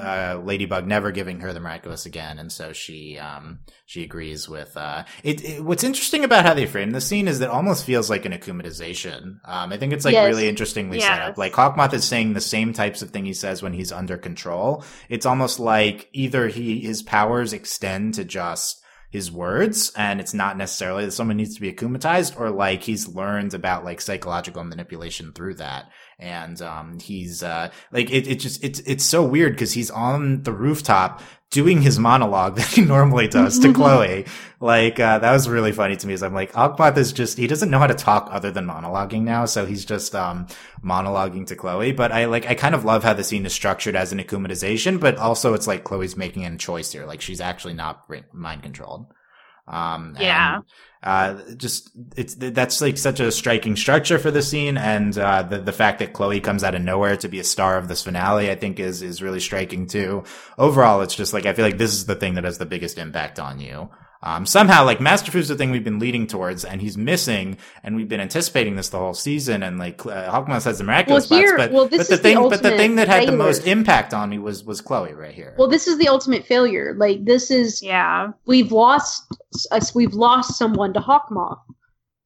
uh, Ladybug never giving her the miraculous again, and so she um, she agrees with uh, it, it- What's interesting about how they frame the scene is that it almost feels like an akumatization. Um, I think it's like Yes. really interestingly set up. Yes. Like Hawkmoth is saying the same types of thing he says when he's under control. It's almost like either he his powers extend to just his words and it's not necessarily that someone needs to be akumatized or like he's learned about like psychological manipulation through that and um he's uh like it, it just it's it's so weird because he's on the rooftop doing his monologue that he normally does to chloe. Like uh that was really funny to me is i'm like Akbath is just he doesn't know how to talk other than monologuing now so he's just um monologuing to chloe. But i like i kind of love how the scene is structured as an akumatization but also it's like chloe's making a choice here. Like she's actually not mind controlled. Um Yeah. Uh just it's that's like such a striking structure for the scene and uh the the fact that chloe comes out of nowhere to be a star of this finale i think is is really striking too. Overall it's just like i feel like this is the thing that has the biggest impact on you um, somehow, like Master Fu's the thing we've been leading towards, and he's missing, and we've been anticipating this the whole season. And like uh, Hawkmoth has the miraculous Well, here- spots, but well, this but the is the thing, but the thing that had the most impact on me was was Chloe right here. Well, this is the ultimate failure. Like this is Yeah. we've lost us. We've lost someone to Hawkmoth.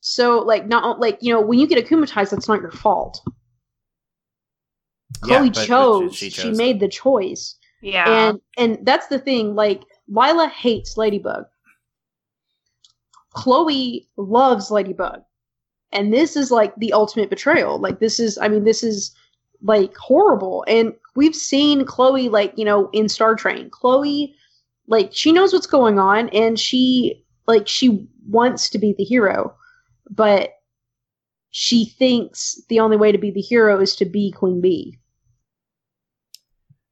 So like not like you know when you get akumatized, that's not your fault. Yeah, Chloe but- but chose. she She, chose made the choice, Yeah. and and that's the thing. Like Lila hates Ladybug. Chloe loves Ladybug, and this is like the ultimate betrayal. Like this is, I mean, this is like horrible. And we've seen Chloe like you know in Star Train. Chloe, like she knows what's going on, and she like she wants to be the hero, but she thinks the only way to be the hero is to be Queen Bee.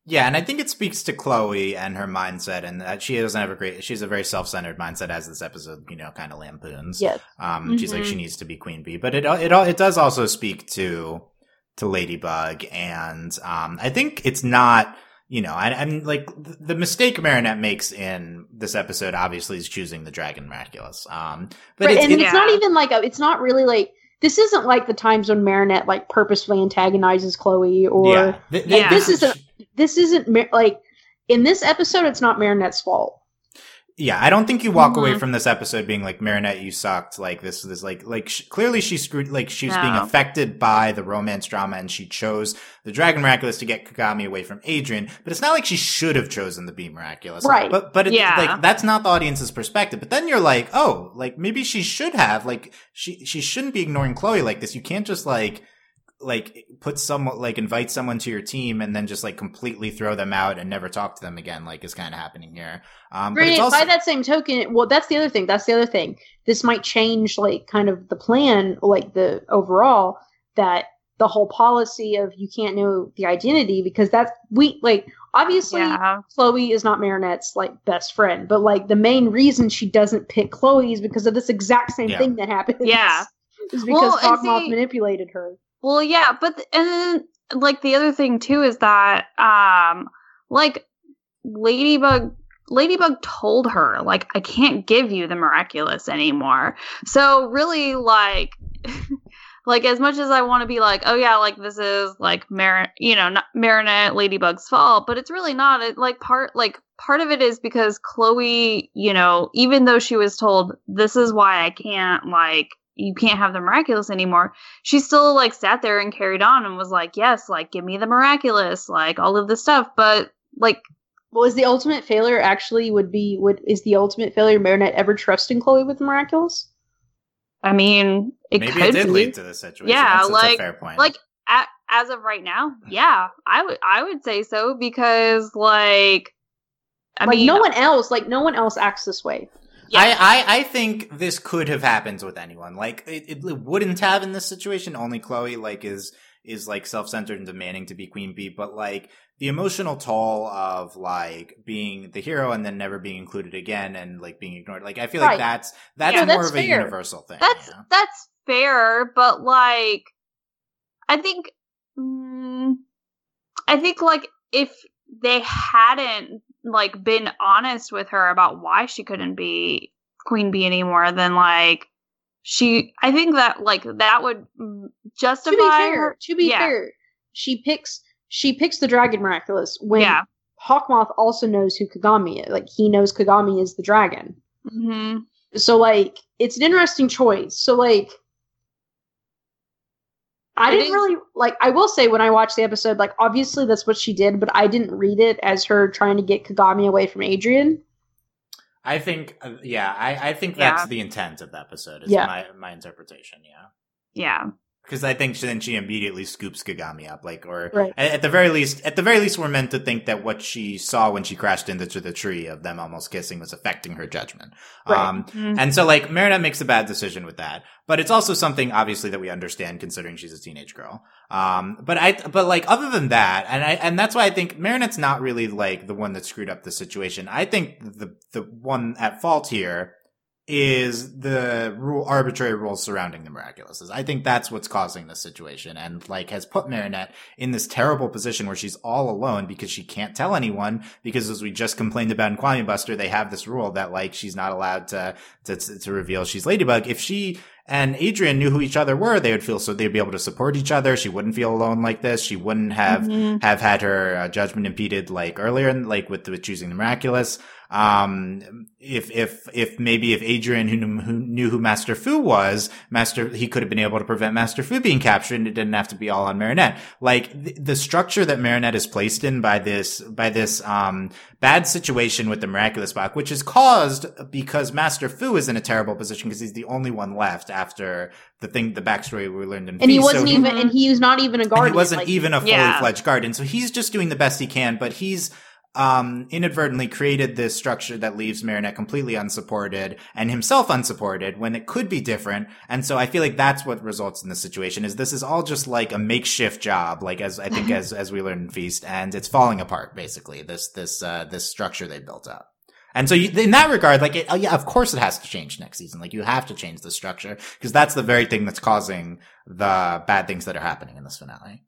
Yeah, and I think it speaks to Chloe and her mindset, and that she doesn't have a great. She's a very self-centered mindset, as this episode, you know, kind of lampoons. Yes. Um, she's like she needs to be Queen Bee, but it it it does also speak to to Ladybug, and um, I think it's not. You know, and, and like the mistake Marinette makes in this episode, obviously, is choosing the Dragon Miraculous. Um, but right, it's, and it's, it's not even like a, it's not really like this isn't like the times when Marinette like purposefully antagonizes Chloe or yeah, Th- Yeah. this isn't this isn't like in this episode it's not Marinette's fault. Yeah, I don't think you walk Mhm. away from this episode being like Marinette, you sucked. Like this, this like like sh- clearly she screwed. Like she was being affected by the romance drama, and she chose the Dragon Miraculous to get Kagami away from Adrien. But it's not like she should have chosen the Bee Miraculous, Right. But but it, Yeah. like that's not the audience's perspective. But then you're like, oh, like maybe she should have. Like she she shouldn't be ignoring Chloe like this. You can't just like like put someone like invite someone to your team and then just like completely throw them out and never talk to them again like is kind of happening here um but it's also by that same token, well, that's the other thing. That's the other thing. This might change, like, kind of the plan, like the overall that the whole policy of you can't know the identity because that's we like obviously Yeah. Chloe is not Marinette's like best friend, but like the main reason she doesn't pick Chloe is because of this exact same Yeah. thing that happened. Yeah. is because Well, and Hawkmoth see- manipulated her. Well, yeah, but and then like the other thing too is that um like Ladybug Ladybug told her like I can't give you the miraculous anymore. So really like like as much as I want to be like oh yeah like this is like Mar you know not Marinette Ladybug's fault, but it's really not. It like part like part of it is because Chloe, you know, even though she was told this is why I can't like you can't have the miraculous anymore she still like sat there and carried on and was like, yes, like give me the miraculous, like all of this stuff. But like, Well, is the ultimate failure actually would be would is the ultimate failure Marinette ever trusting Chloe with the miraculous? I mean, it maybe could it did be. lead to the situation Yeah, that's, that's like- a fair point like a as of right now, hmm. yeah, I would I would say so because like, I like mean, no uh one else, like no one else acts this way. Yeah. I, I, I think this could have happened with anyone. Like it, it wouldn't have in this situation. Only Chloe like is is like self centered and demanding to be queen bee. But like the emotional toll of like being the hero and then never being included again and like being ignored. Like I feel Right. like that's that's Yeah, more that's of a universal thing. that's that's fair, but like, I think, mm, I think like if they hadn't like been honest with her about why she couldn't be queen bee anymore, then like she, I think that like that would justify to be fair, her. to be yeah. fair, she picks she picks the dragon miraculous when yeah. Hawkmoth also knows who Kagami is. Like he knows Kagami is the dragon. hmm So like it's an interesting choice. So like I It didn't is- really like I will say when I watched the episode, like obviously that's what she did, but I didn't read it as her trying to get Kagami away from Adrien. I think uh, yeah. I, I think Yeah. that's the intent of the episode. Is Yeah. my my interpretation. Yeah. Yeah. Because I think then she immediately scoops Kagami up, like, or Right. at, the very least, at the very least, we're meant to think that what she saw when she crashed into the tree of them almost kissing was affecting her judgment. Right. Um, Mhm. and so, like, Marinette makes a bad decision with that, but it's also something obviously that we understand considering she's a teenage girl. Um, but I, but like, other than that, and I, and that's why I think Marinette's not really like the one that screwed up the situation. I think the, the one at fault here is the rule arbitrary rules surrounding the miraculouses. I think that's what's causing this situation and like has put Marinette in this terrible position where she's all alone because she can't tell anyone because as we just complained about in Kwamibuster, they have this rule that like she's not allowed to to to reveal she's Ladybug. If she and Adrien knew who each other were, they would feel so they'd be able to support each other. She wouldn't feel alone like this. She wouldn't have Mhm. have had her uh, judgment impeded like earlier, in, like with, with choosing the miraculous. Um, if if if maybe if Adrien who knew, who knew who Master Fu was, Master he could have been able to prevent Master Fu being captured, and it didn't have to be all on Marinette. Like the, the structure that Marinette is placed in by this by this um bad situation with the miraculous box, which is caused because Master Fu is in a terrible position because he's the only one left after the thing the backstory we learned in And he wasn't even and he was not even a guardian. he wasn't like, even a fully Yeah. fledged guardian. So he's just doing the best he can, but he's um, inadvertently created this structure that leaves Marinette completely unsupported and himself unsupported when it could be different. And so I feel like that's what results in this situation is this is all just like a makeshift job, like as I think as, as we learned in Feast and it's falling apart basically, this, this, uh, this structure they built up. And so you, in that regard, like, it, oh yeah, of course it has to change next season. Like you have to change the structure because that's the very thing that's causing the bad things that are happening in this finale.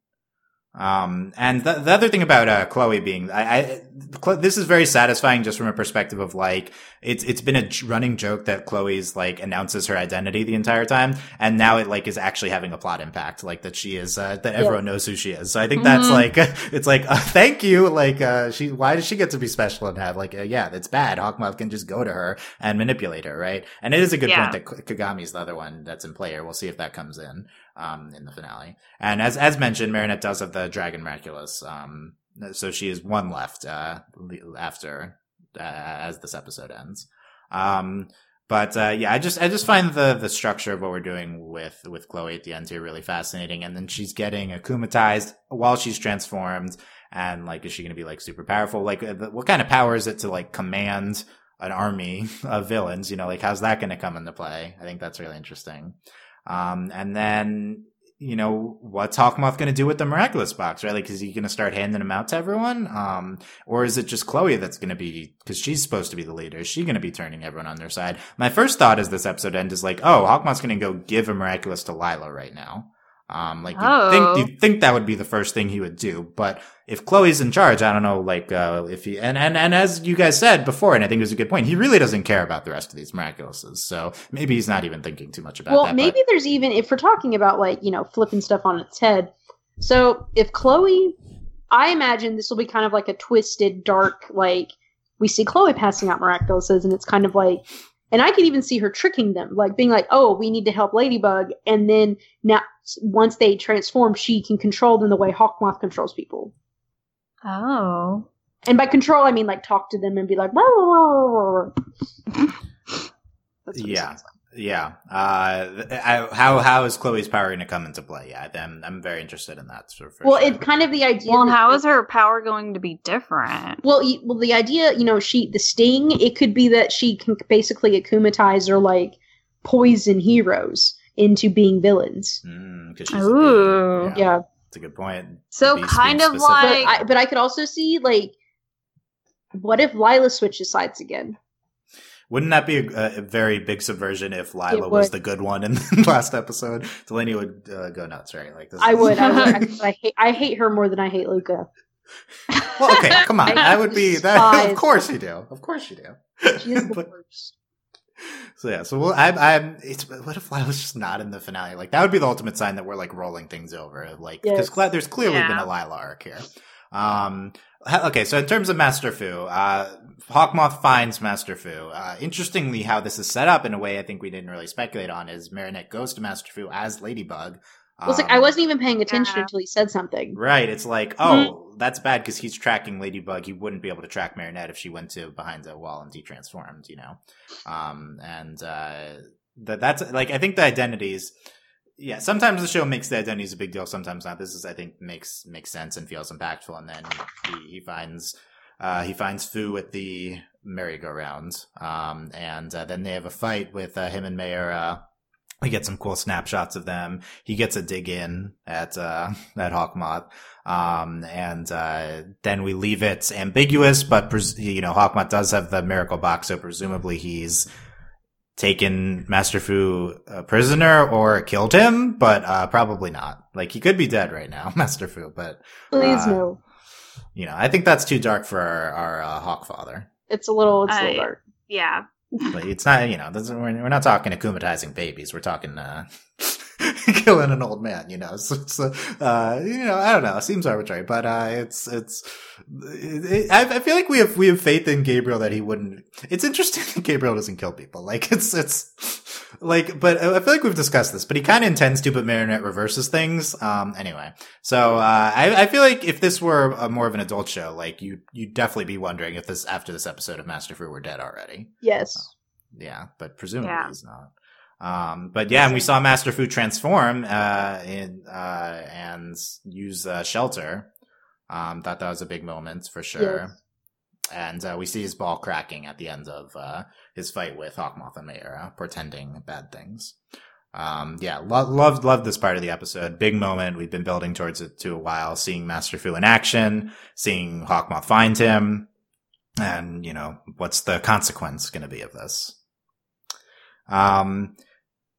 Um, and the, the other thing about, uh, Chloe being, I, I, this is very satisfying just from a perspective of like, it's, it's been a running joke that Chloe's like announces her identity the entire time. And now it like is actually having a plot impact, like that she is, uh, that everyone knows who she is. So I think that's Mhm. like, it's like, uh, thank you. Like, uh, she, why does she get to be special and have like, uh, yeah, that's bad. Hawkmoth can just go to her and manipulate her, right? And it is a good Yeah. point that Kagami's the other one that's in play here. We'll see if that comes in um, in the finale. And as as mentioned, Marinette does have the Dragon Miraculous. Um, so she is one left uh, after uh, as this episode ends. Um, but uh, yeah, I just I just find the the structure of what we're doing with with Chloe at the end here really fascinating. And then she's getting akumatized while she's transformed. And like, is she going to be like super powerful? Like, uh, what kind of power is it to like command an army of villains? You know, like how's that going to come into play? I think that's really interesting. Um, and then, you know, what's Hawkmoth going to do with the miraculous box, right? Like, is he going to start handing them out to everyone? Um, or is it just Chloe that's going to be, cause she's supposed to be the leader. Is she going to be turning everyone on their side? My first thought as this episode ends is like, oh, Hawkmoth's going to go give a miraculous to Lila right now. Um, like you Oh. think, you think that would be the first thing he would do, but if Chloe's in charge, I don't know, like, uh, if he, and, and, and as you guys said before, and I think it was a good point, he really doesn't care about the rest of these miraculouses. So maybe he's not even thinking too much about well, that. but- maybe there's even if we're talking about like you know flipping stuff on its head. So if Chloe, I imagine this will be kind of like a twisted, dark like we see Chloe passing out miraculouses, and it's kind of like, and I can even see her tricking them, like being like, "Oh, we need to help Ladybug," and then now once they transform, she can control them the way Hawkmoth controls people. Oh. And by control, I mean like talk to them and be like, "Blah, blah, blah, blah, blah." That's what it Yeah. like. Yeah. Uh, I, how how is Chloe's power going to come into play? Yeah, I'm I'm very interested in that. For, for Well, sure. it's kind of the idea. Well, how is her power going to be different? Well, y- well, the idea, you know, she the sting. It could be that she can basically akumatize or like poison heroes into being villains. Mm, 'cause she's Ooh. bee. Yeah, that's a good point. So kind of specific. but like I, but I could also see like, what if Lila switches sides again? Wouldn't that be a, a very big subversion if Lila was the good one in the last episode? Delaney would uh, go nuts, right? Like this. I is- would. I, would I, I hate. I hate her more than I hate Luka. Well, okay, come on. I That would be that. Of course you do. Of course you do. She is the But- worst. So yeah, so we'll, I'm, I'm, it's, what if Lila's just not in the finale? Like, that would be the ultimate sign that we're like rolling things over. Like, Yes. cause there's clearly Yeah. been a Lila arc here. Um, ha- okay, so in terms of Master Fu, uh, Hawkmoth finds Master Fu. Uh, interestingly, how this is set up in a way I think we didn't really speculate on is Marinette goes to Master Fu as Ladybug. Well, it's like I Um, wasn't even paying attention yeah. until he said something. Right. It's like, oh, that's bad because he's tracking Ladybug. He wouldn't be able to track Marinette if she went to behind a wall and detransformed, you know? Um, and, uh, that, that's like, I think the identities, yeah, sometimes the show makes the identities a big deal, sometimes not. This is, I think, makes, makes sense and feels impactful. And then he, he finds, uh, he finds Fu at the merry-go-round. Um, and, uh, then they have a fight with, uh, him and Mayura, uh, we get some cool snapshots of them. He gets a dig in at uh at Hawkmoth. Um and uh then we leave it ambiguous, but pres- you know, Hawkmoth does have the miracle box, so presumably he's taken Master Fu a prisoner or killed him, but uh probably not. Like he could be dead right now, Master Fu, but Please Uh, no. you know, I think that's too dark for our, our uh, Hawkfather. It's a little. It's a I- little dark. yeah. But it's not, you know, this, we're, we're not talking akumatizing babies. We're talking, uh, killing an old man, you know. So it's, uh, uh, you know, I don't know. It seems arbitrary, but, uh, it's, it's, it, it, I, I feel like we have, we have faith in Gabriel that he wouldn't, it's interesting that Gabriel doesn't kill people. Like, it's, it's, like, but I feel like we've discussed this, but he kind of intends to, but Marinette reverses things. Um, anyway. So, uh, I, I feel like if this were a more of an adult show, like, you, you'd definitely be wondering if this, after this episode of Master Fu were dead already. Yes. Yeah, but presumably Yeah. he's not. Um, but yeah, and we saw Master Fu transform, uh, in, uh, and use, uh, shelter. Um, thought that was a big moment for sure. Yes. And, uh, we see his ball cracking at the end of, uh, his fight with Hawkmoth and Mayura, portending bad things. Um, yeah, lo- loved, loved this part of the episode. Big moment. We've been building towards it to a while, seeing Master Fu in action, seeing Hawkmoth find him. And, you know, what's the consequence going to be of this? Um,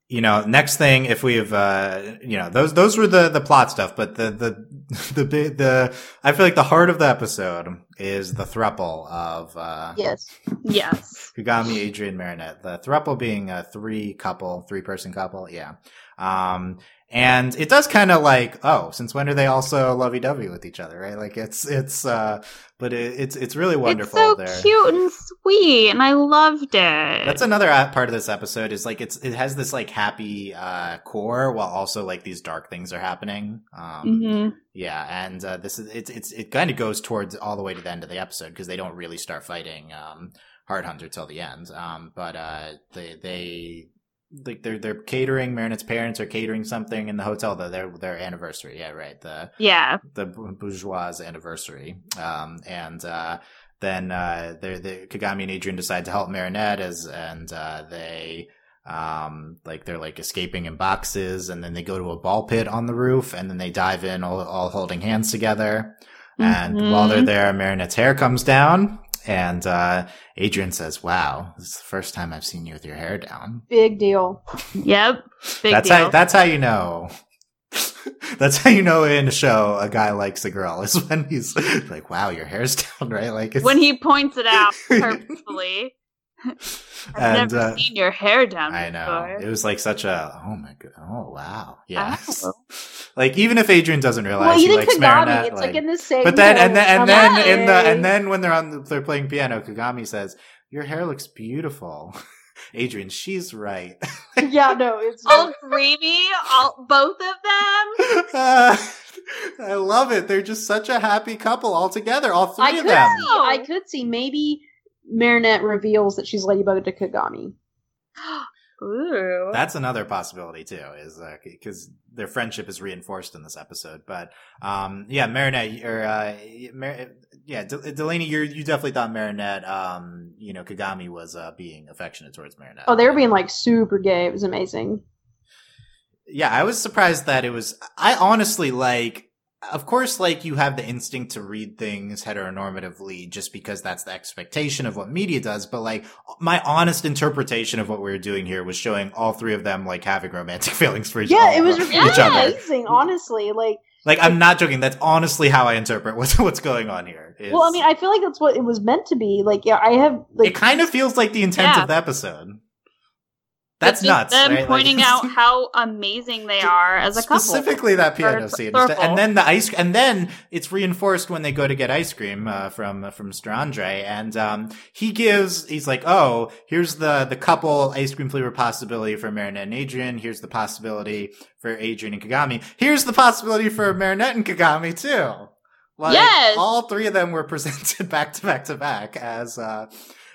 you know, next thing, if we've, uh, you know, those, those were the, the plot stuff, but the, the, the, big, the, I feel like the heart of the episode is the thruple of, uh, Yes. Yes. Kagami, Adrien, Marinette. The thruple being a three couple, three person couple. Yeah. Um, and it does kind of like, oh, since when are they also lovey dovey with each other, right? Like it's, it's, uh, but it, it's, it's really wonderful. It's so there. cute and sweet, and I loved it. That's another part of this episode is like it's it has this like happy uh core while also like these dark things are happening. Um Mhm. yeah, and uh this is it's it's it kind of goes towards all the way to the end of the episode because they don't really start fighting um Heart Hunter till the end. Um but uh they they like they're they're catering Marinette's parents are catering something in the hotel the, their their anniversary. Yeah, right. The Yeah. the bourgeois anniversary. Um, and, uh, then, uh, the, the Kagami and Adrien decide to help Marinette as, and, uh, they, um, like they're like escaping in boxes and then they go to a ball pit on the roof and then they dive in all, all holding hands together. And Mhm. while they're there, Marinette's hair comes down and, uh, Adrien says, wow, this is the first time I've seen you with your hair down. Big deal. Yep. Big that's deal. how that's how you know. that's how you know in a show a guy likes a girl is when he's like, "Wow, your hair's down," right? Like it's, when he points it out purposefully. I've and never uh, seen your hair down I know before. it was like such a oh my god, oh wow, yes. Oh. Like even if Adrien doesn't realize well, he even likes Kagami, Marinette, it's like, like- in the same. but then and then and then Yeah. in the and then when they're on the, they're playing piano, Kagami says, "Your hair looks beautiful." Adrien, she's right. yeah, no, it's. All dreamy, all both of them. Uh, I love it. They're just such a happy couple all together, all three I of could them. see. I could see maybe Marinette reveals that she's Ladybug to Kagami. Ooh. That's another possibility too, is because their friendship is reinforced in this episode. But um, yeah, Marinette or uh, Mar- yeah, De- Delaney, you you definitely thought Marinette, um, you know, Kagami was uh, being affectionate towards Marinette. Oh, they were being like super gay. It was amazing. Yeah, I was surprised that it was. I honestly like. Of course, like you have the instinct to read things heteronormatively just because that's the expectation of what media does. But like my honest interpretation of what we were doing here was showing all three of them like having romantic feelings for each, other. Yeah, it was really amazing. Honestly, like, Like I'm not joking. That's honestly how I interpret what's what's going on here. is- well, I mean, I feel like that's what it was meant to be. Like, yeah, I have like it kind of feels like the intent Yeah. of the episode. That's just nuts. Them right? Pointing it's- out how amazing they are as a couple. Specifically that piano scene, circle. and then the ice, and then it's reinforced when they go to get ice cream uh, from from Mr. Andre, and um, he gives, he's like, "Oh, here's the the couple ice cream flavor possibility for Marinette and Adrien. Here's the possibility for Adrien and Kagami. Here's the possibility for Marinette and Kagami too." Like, Yes! all three of them were presented back to back to back as uh,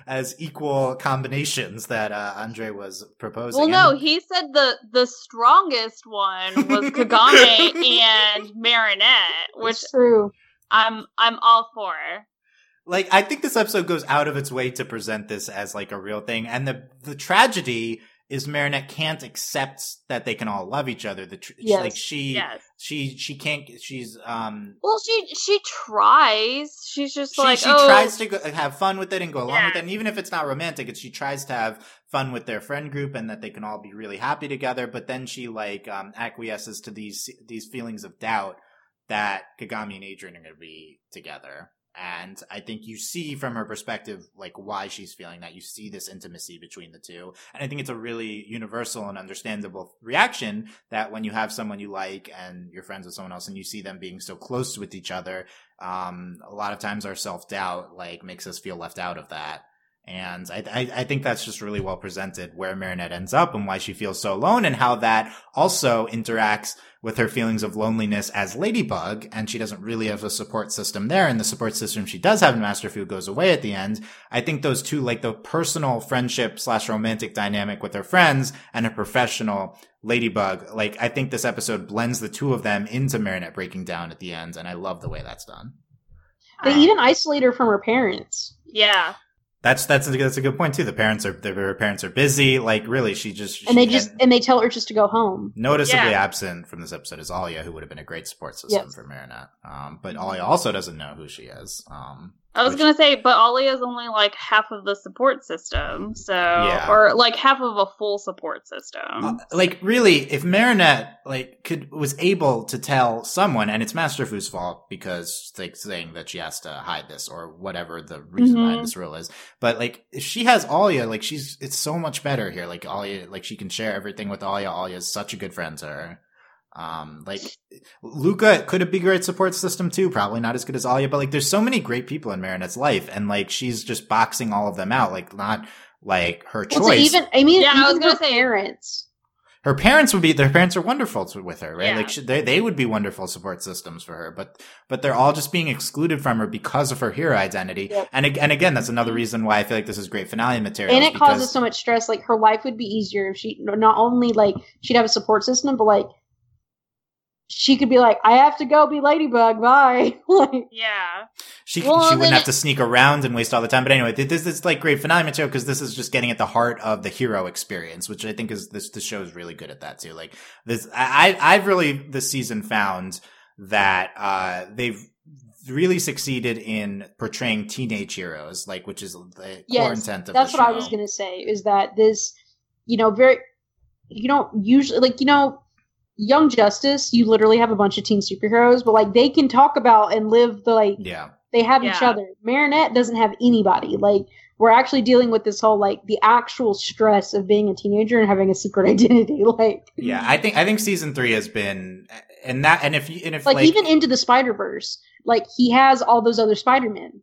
as equal combinations that uh, Andre was proposing. Well, no, And- he said the the strongest one was Kagami and Marinette, which it's true. I'm I'm all for. like I think this episode goes out of its way to present this as like a real thing, and the the tragedy is Marinette can't accept that they can all love each other. The tr- Yes. like she Yes. she she can't she's um Well, she she tries. She's just she, like she oh, tries to go, have fun with it and go along Yeah. with it, and even if it's not romantic, it's she tries to have fun with their friend group and that they can all be really happy together. But then she like um acquiesces to these these feelings of doubt that Kagami and Adrien are going to be together. And I think you see from her perspective, like why she's feeling that. You see this intimacy between the two. And I think it's a really universal and understandable reaction that when you have someone you like and you're friends with someone else and you see them being so close with each other, um, a lot of times our self doubt like makes us feel left out of that. And I, I, I think that's just really well presented where Marinette ends up and why she feels so alone and how that also interacts with her feelings of loneliness as Ladybug. And she doesn't really have a support system there. And the support system she does have in Master Fu goes away at the end. I think those two, like the personal friendship slash romantic dynamic with her friends and a professional Ladybug, like I think this episode blends the two of them into Marinette breaking down at the end. And I love the way that's done. They Um, even isolate her from her parents. yeah. That's that's a, that's a good point too. The parents are their her parents are busy. Like really, she just and they just and they tell her just to go home. noticeably Yeah. absent from this episode is Alya, who would have been a great support system Yes. for Marinette. Um, but Alya also doesn't know who she is. Um, I was Which- gonna say, but Alya is only like half of the support system, so Yeah. or like half of a full support system. Uh, like really, if Marinette like could was able to tell someone, and it's Master Fu's fault because like saying that she has to hide this or whatever the reason behind Mhm. this rule is. But like if she has Alya, like she's it's so much better here. Like Alya, like she can share everything with Alya. Alya is such a good friend to her. Um, like Luka could have be a great support system too. Probably not as good as Alya, but like there's so many great people in Marinette's life, and like she's just boxing all of them out. Like not like her choice. Well, so even I mean, Yeah, I was gonna her say- parents. her parents would be their parents are wonderful to, with her right Yeah. like she, they, they would be wonderful support systems for her but but they're all just being excluded from her because of her hero identity Yep. and and again that's another reason why i feel like this is great finale material and it because, causes so much stress. Like her life would be easier if she not only like she'd have a support system, but like she could be like, I have to go be Ladybug. Bye. like, yeah, she, Well, she wouldn't then have it- to sneak around and waste all the time but anyway this is like great finale material because this is just getting at the heart of the hero experience which i think is this the show is really good at that too like this i I- i've really this season found that uh they've really succeeded in portraying teenage heroes like which is the core intent of that's the what show. I was gonna say. Is that this, you know, very, you don't usually like you know, Young Justice. You literally have a bunch of teen superheroes, but like they can talk about and live the like yeah they have each other. Marinette doesn't have anybody. Like we're actually dealing with this whole like the actual stress of being a teenager and having a secret identity. Like Yeah, I think I think season three has been, and that, and if you, and if like, like, even into the Spider Verse, like he has all those other Spider Men.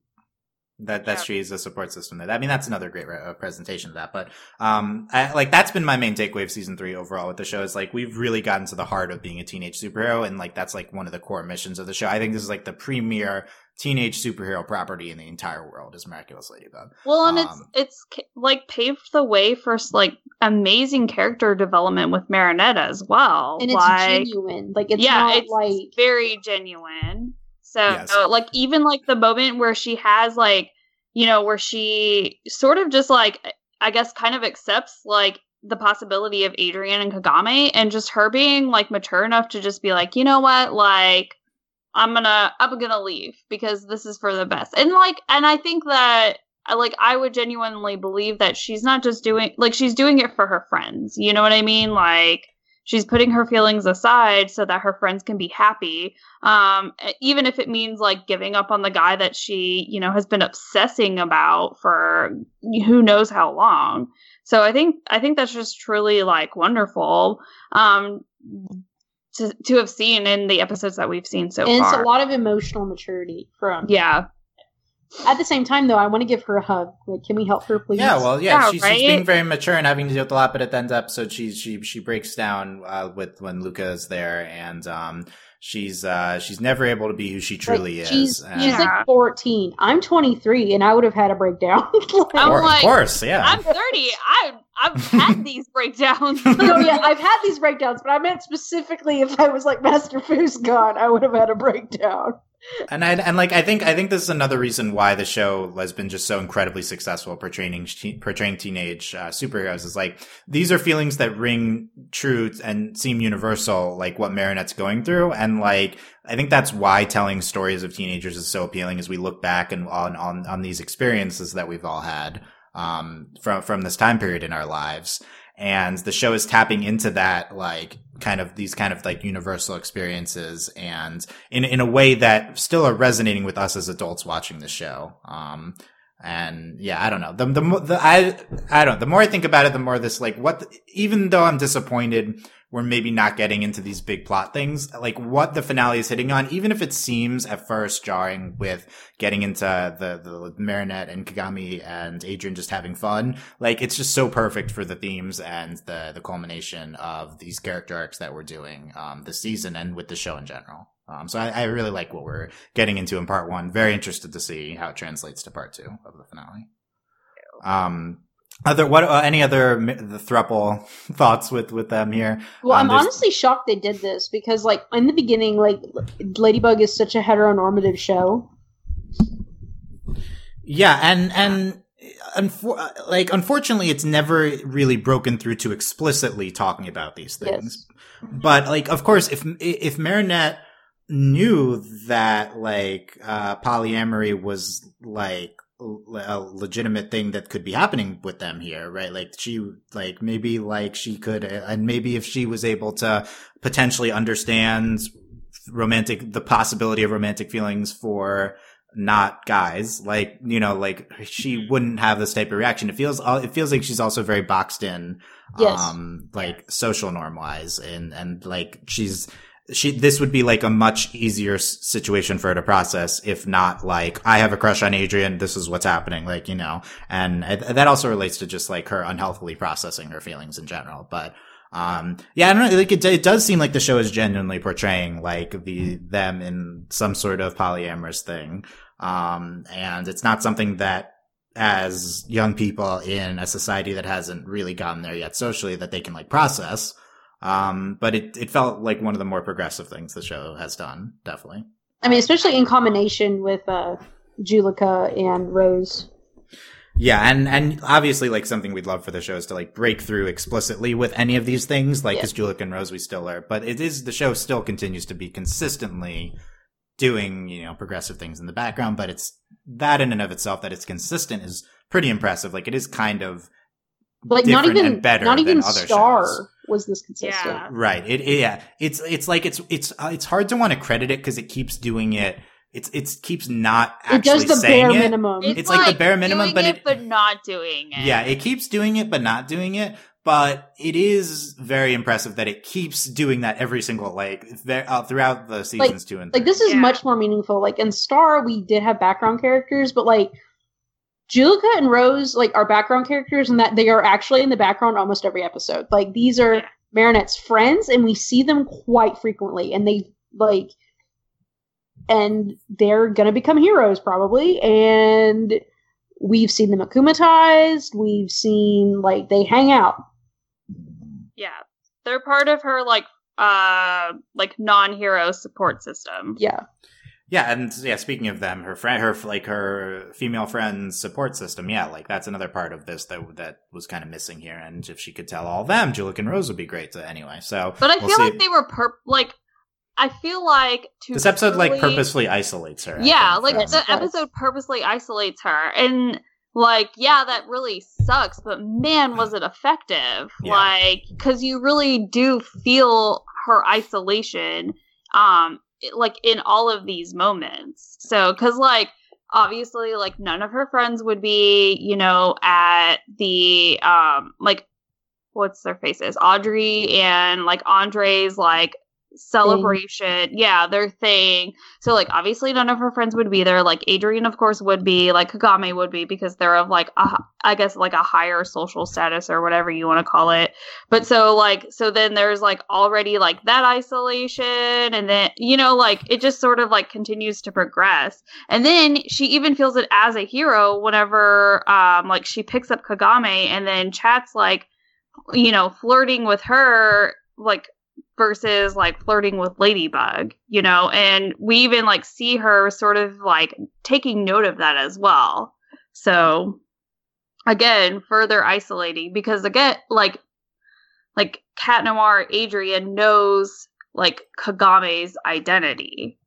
That that's Yeah. true, he's a support system there. I mean, that's another great uh, presentation of that. But um, I, like that's been my main takeaway of season three overall with the show is like we've really gotten to the heart of being a teenage superhero, and like that's like one of the core missions of the show. I think this is like the premier teenage superhero property in the entire world is Miraculous Ladybug. well, and it's Um, it's ca- like paved the way for like amazing character development with Marinette as well. And it's like, genuine. Like it's yeah, not it's like very genuine. So, Yes. Uh, like, even like the moment where she has like, you know, where she sort of just like, I guess, kind of accepts like the possibility of Adrien and Kagami, and just her being like mature enough to just be like, you know what, like. I'm gonna I'm gonna leave because this is for the best. And like and I think that uh, like I would genuinely believe that she's not just doing like she's doing it for her friends. You know what I mean? Like she's putting her feelings aside so that her friends can be happy. Um even if it means like giving up on the guy that she, you know, has been obsessing about for who knows how long. So I think I think that's just truly like wonderful. Um to, to have seen in the episodes that we've seen so and it's a lot of emotional maturity from yeah. At the same time, though, I want to give her a hug. Like, can we help her, please? Yeah, well, yeah, Yeah, she's, right? she's being very mature and having to deal with a lot. But at the end of the episode, she she she breaks down uh, with when Luka is there, and um, she's uh, she's never able to be who she Like, truly she's, is. And- she's Yeah. like 14. I'm 23, and I would have had a breakdown. Like- I'm Or- like- of course, yeah. I'm 30. I I've had these breakdowns. no, yeah, I've had these breakdowns, but I meant specifically if I was like Master Fu's gone, I would have had a breakdown. And I and like I think I think this is another reason why the show has been just so incredibly successful portraying portraying teenage uh, superheroes is like these are feelings that ring true and seem universal like what Marinette's going through. And like I think that's why telling stories of teenagers is so appealing as we look back and on on on these experiences that we've all had um from from this time period in our lives and the show is tapping into that like kind of these kind of like universal experiences and in in a way that still are resonating with us as adults watching the show. Um and yeah i don't know. The the, the i i don't the more i think about it the more this like what the- even though i'm disappointed we're maybe not getting into these big plot things. Like what the finale is hitting on even if it seems at first jarring with getting into the the marinette and kagami and adrien just having fun like it's just so perfect for the themes and the the culmination of these character arcs that we're doing um this season and with the show in general. Um so I, I really like what we're getting into in part one. Very interested to see how it translates to part two of the finale. Um other what uh, any other the thruple thoughts with with them here Well, Um, I'm there's- honestly shocked they did this because, like, in the beginning, like, Ladybug is such a heteronormative show. Yeah, and and unfor- like unfortunately, it's never really broken through to explicitly talking about these things. Yes. But like, of course, if if Marinette knew that like uh polyamory was like a legitimate thing that could be happening with them here, right? Like she, like maybe like she could, uh, and maybe if she was able to potentially understand romantic, the possibility of romantic feelings for not guys, like, you know, like she mm-hmm. wouldn't have this type of reaction. It feels, uh, it feels like she's also very boxed in, yes. um, like social norm wise and, and like she's, she this would be like a much easier situation for her to process if not like i have a crush on adrien this is what's happening like you know and that also relates to just like her unhealthily processing her feelings in general but um yeah i don't know like it, it does seem like the show is genuinely portraying like the them in some sort of polyamorous thing um and it's not something that as young people in a society that hasn't really gotten there yet socially that they can like process um, but it, it felt like one of the more progressive things the show has done, definitely. I mean, especially in combination with uh, Juleka and Rose. Yeah, and and obviously, like something we'd love for the show is to like break through explicitly with any of these things, like because yeah. Juleka and Rose we still are, but it is the show still continues to be consistently doing you know progressive things in the background, but it's that in and of itself that it's consistent is pretty impressive. Like it is kind of like not even better not even Star shows. Was this consistent. Yeah. Right. It, it, yeah. It's it's like it's it's uh, it's hard to want to credit it because it keeps doing it. It's it keeps not actually it does the bare it. minimum. It's, it's like, like, the bare minimum, but it, but not doing it. Yeah, it keeps doing it, but not doing it. But it is very impressive that it keeps doing that every single like uh, throughout the seasons like, two and three. like this is yeah. much more meaningful. Like in Star, we did have background characters, but like Juleka and Rose like are background characters and that they are actually in the background almost every episode. Like these are Marinette's friends and we see them quite frequently and they like and they're gonna become heroes probably and we've seen them akumatized, we've seen like they hang out. Yeah. They're part of her like uh like non-hero support system. Yeah. Yeah, and yeah, speaking of them, her friend, her like her female friend's support system. Yeah, like that's another part of this that that was kind of missing here. And if she could tell all them, Juleka and Rose would be great. To, anyway, so but I we'll feel see. like they were per like. I feel like this episode like purposely isolates her. Yeah, think, like the episode purposely isolates her, and like yeah, that really sucks. But man, was it effective? Yeah. Like because you really do feel her isolation um like in all of these moments. So, cause like, obviously, like none of her friends would be, you know, at the, um, like, what's their faces? Audrey and like Andre's like celebration. Thing. Yeah, their thing. So like obviously none of her friends would be there. Like Adrien of course would be, like Kagami would be because they're of like a, I guess like a higher social status or whatever you want to call it. But so like so then there's like already like that isolation and then you know like it just sort of like continues to progress. And then she even feels it as a hero whenever um like she picks up Kagami and then chats like you know flirting with her like versus like flirting with Ladybug, you know, and we even like see her sort of like taking note of that as well. So again, further isolating because again, like like Cat Noir Adrien knows like Kagami's identity.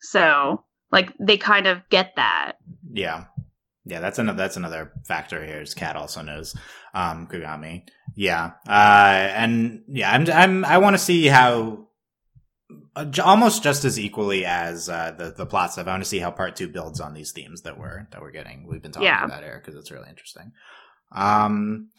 So like they kind of get that. Yeah. Yeah, that's another that's another factor here. Is Cat also knows um, Kagami. Yeah, uh, and yeah, I'm I'm I want to see how uh, almost just as equally as uh, the the plot stuff. I want to see how part two builds on these themes that we're that we're getting. We've been talking yeah. about here because it's really interesting. Um,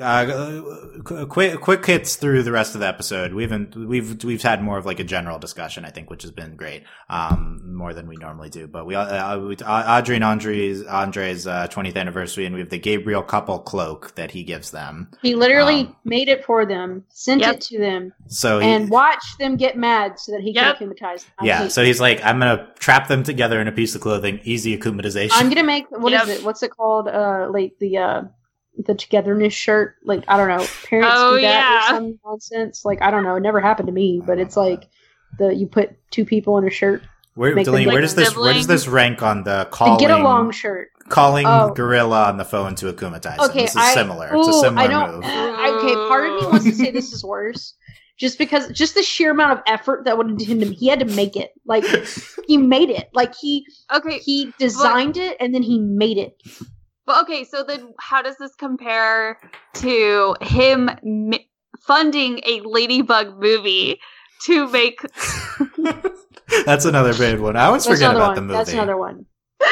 uh, quick quick hits through the rest of the episode. We haven't we've we've had more of like a general discussion, I think, which has been great, um, more than we normally do. But we, uh, we Audrey and Andre's Andre's uh, 20th anniversary, and we have the Gabriel couple cloak that he gives them. He literally um, made it for them, sent yep. it to them, so and he, watched them get mad so that he yep. can akumatize. Them. Yeah, so he's like, I'm gonna trap them together in a piece of clothing, easy akumatization. I'm gonna make what yep. is it? What's it called? Uh, like the uh the togetherness shirt. Like I don't know, parents oh, do that yeah. or some nonsense. Like I don't know, it never happened to me, but it's like the you put two people in a shirt. Where, Delaney, where does this where does this rank on the calling? The get along shirt. Calling oh. Gorilla on the phone to akumatize. Okay, this is I, similar. Ooh, it's a similar I don't, move. okay, part of me wants to say this is worse. just because just the sheer amount of effort that went into him. He had to make it. Like he made it. Like he Okay, he designed it and then he made it. But okay. So then, how does this compare to him m- funding a Ladybug movie to make? That's another bad one. I always That's forget about one. the movie. That's another one.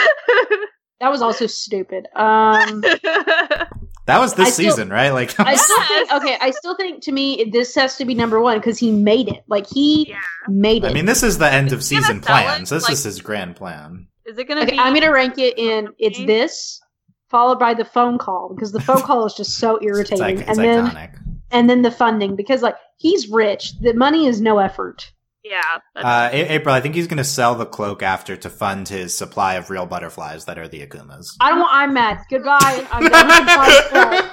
That was also stupid. Um That was this I still- season, right? Like, I still think okay, I still think to me this has to be number one because he made it. Like he Yeah. made it. I mean, this is the end of Is he gonna season sell it? plans. This Like- is his grand plan. Is it gonna okay, be? I'm gonna rank it in it's this followed by the phone call because the phone call is just so It's, irritating. like, it's and then and then the funding because like he's rich. The money is no effort. Yeah. Uh, April, I think he's going to sell the cloak after to fund his supply of real butterflies that are the Akumas. I don't want I'm mad. Goodbye. I'm done with the podcast.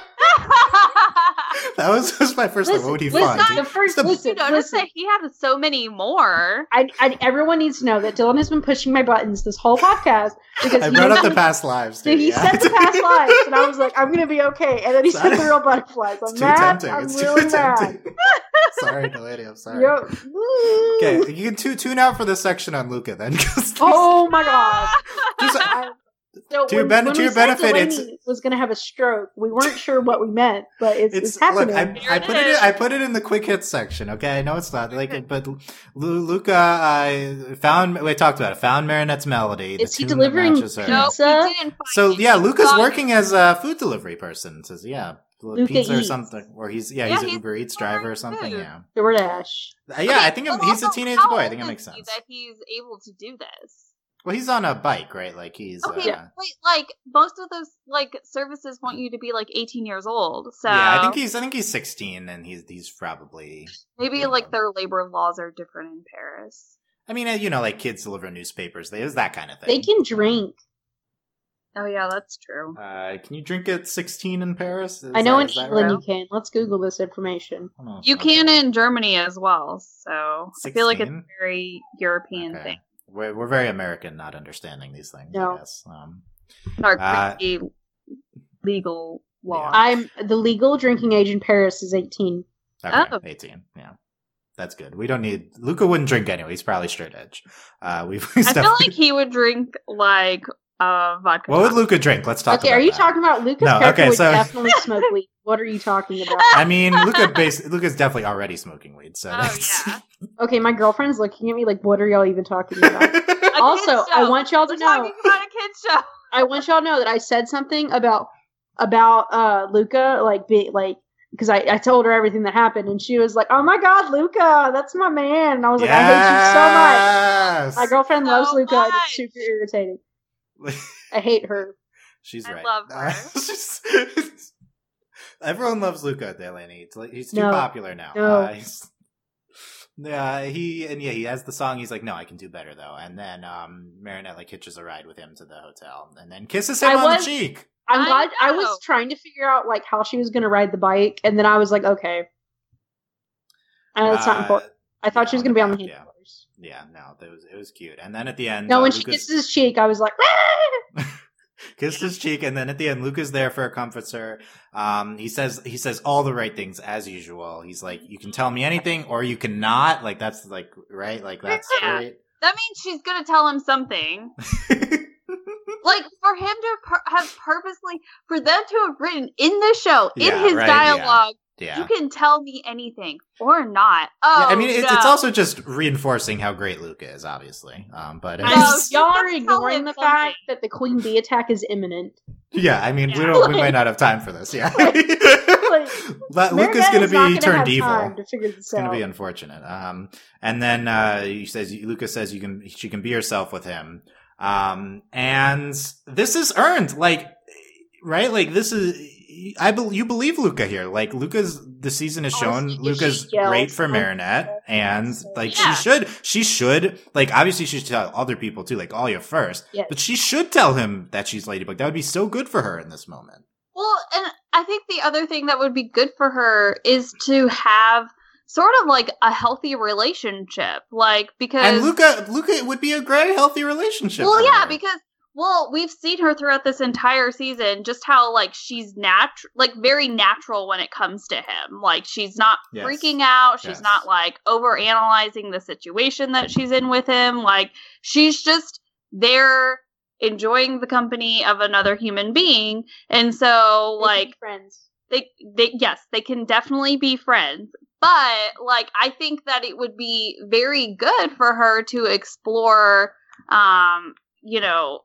That was, was my first thought. What would he listen, fund? the first the- listen, you notice listen. that he had so many more. I, I, everyone needs to know that Dylan has been pushing my buttons this whole podcast because I he, brought up the past lives. Dude, Too, he yeah. said the past lives, and I was like, I'm gonna be okay. And then he said the real butterflies. I'm It's too mad. tempting. I'm it's really too mad. tempting. sorry, Delaney. I'm sorry. Yo. Okay, you can tu- tune out for this section on Luka then. Oh my god. Just- I- so To your when- ben- when to we your said benefit, Delaney it's- was gonna have a stroke. We weren't sure what we meant, but it's, it's, it's look. happening. I, I put it. In. I put it in the quick hits section. Okay, I know it's not like, but Lu- Luka, I found. We talked about it. Found Marinette's melody. Is the he tune delivering matches her. No, Pizza? he So it. yeah, He Luka's got it. working as a food delivery person. Says yeah, Luka pizza or something, or he's yeah, Yeah, he's an Uber Eats driver or something. food. Yeah, DoorDash. Uh, yeah. Okay, I think but he's a teenage boy. I think it makes sense. That he's able to do this. Well, he's on a bike, right? Like he's Okay, uh, wait, like most of those like services want you to be like 18 years old. So yeah. I think he's I think he's sixteen, and he's he's probably. maybe yeah. like their labor laws are different in Paris. I mean, uh, you know, like kids deliver newspapers. They is that kind of thing. They can drink. Oh yeah, that's true. Uh, can you drink at 16 in Paris? Is I know that- in England right? you can. Let's Google this information. You okay. can in Germany as well. So I feel like it's a very European Okay. thing. We're, we're very American, not understanding these things. No. I guess. Um, Our Uh, legal law. I'm the legal drinking age in Paris is 18. okay, Oh. 18. Yeah, that's good. We don't need Luka. Wouldn't drink anyway. He's probably straight edge. Uh, we've. I feel like he would drink like uh vodka. What would. Luka drink? Let's talk. okay, about are you that. talking about Lucas No, okay, so- definitely smoke weed? What are you talking about? I mean, Luka. Base, Luka's definitely already smoking weed. So. Oh yeah. Okay, my girlfriend's looking at me like, what are y'all even talking about? A Also, I want y'all to We're know. talking about a kid's show. I want y'all to know that I said something about about uh Luka, like be like because I, I told her everything that happened, and she was like, "Oh my God, Luka, that's my man." And I was like, "I hate you so much." My girlfriend So loves Luka, much. it's super irritating. Much. I hate her. She's I right. love her. She's- Everyone loves Luka Delaney. It's like he's too No. popular now. No. Uh, he's- yeah, he and yeah, he has the song. He's like, no, I can do better though. And then um, Marinette like hitches a ride with him to the hotel, and then kisses him I on was- the cheek. I'm I glad I know. was trying to figure out like how she was going to ride the bike, and then I was like, okay, uh, that's not Uh, important. I thought yeah, she was going to be on the back, yeah. Yeah, no, it was it was cute. And then at the end, No, uh, when she kisses his cheek, I was like, kissed his cheek, and then at the end, Luka's there for a comforts her. Um, he says he says all the right things as usual. He's like, you can tell me anything, or you cannot. Like that's like right, like that's Yeah. great. That means she's gonna tell him something. Like for him to per- have purposely, for them to have written in the show, in Yeah, his right, dialogue, yeah. you can tell me anything or not. Oh, yeah, I mean, it's, it's also just reinforcing how great Luka is, obviously. Um, but No, it's, y'all are ignoring the something. fact that the Queen Bee attack is imminent. yeah, I mean, we don't, we might not have time for this. Yeah, But Luka's Marinette going to be gonna turned evil. To It's going to be unfortunate. Um, and then uh, he says Lucas says you can she can be herself with him. Um, and this is earned, like right, like this is. I bel you believe Luka here. Like Luka's the season has oh, shown Honestly, if Luka's great for Marinette, and like Yeah. she should, she should like obviously she should tell other people too, like all your first, Yes. but she should tell him that she's Ladybug. That would be so good for her in this moment. Well, and I think the other thing that would be good for her is to have sort of like a healthy relationship, like because And Luka, Luka, it would be a great healthy relationship. well, yeah, her. because Well, we've seen her throughout this entire season, just how like she's natural, like very natural when it comes to him. Like she's not Yes. freaking out. She's Yes. not like over analyzing the situation that she's in with him. Like she's just there enjoying the company of another human being. And so They like friends. they they yes they can definitely be friends but like i think that it would be very good for her to explore um you know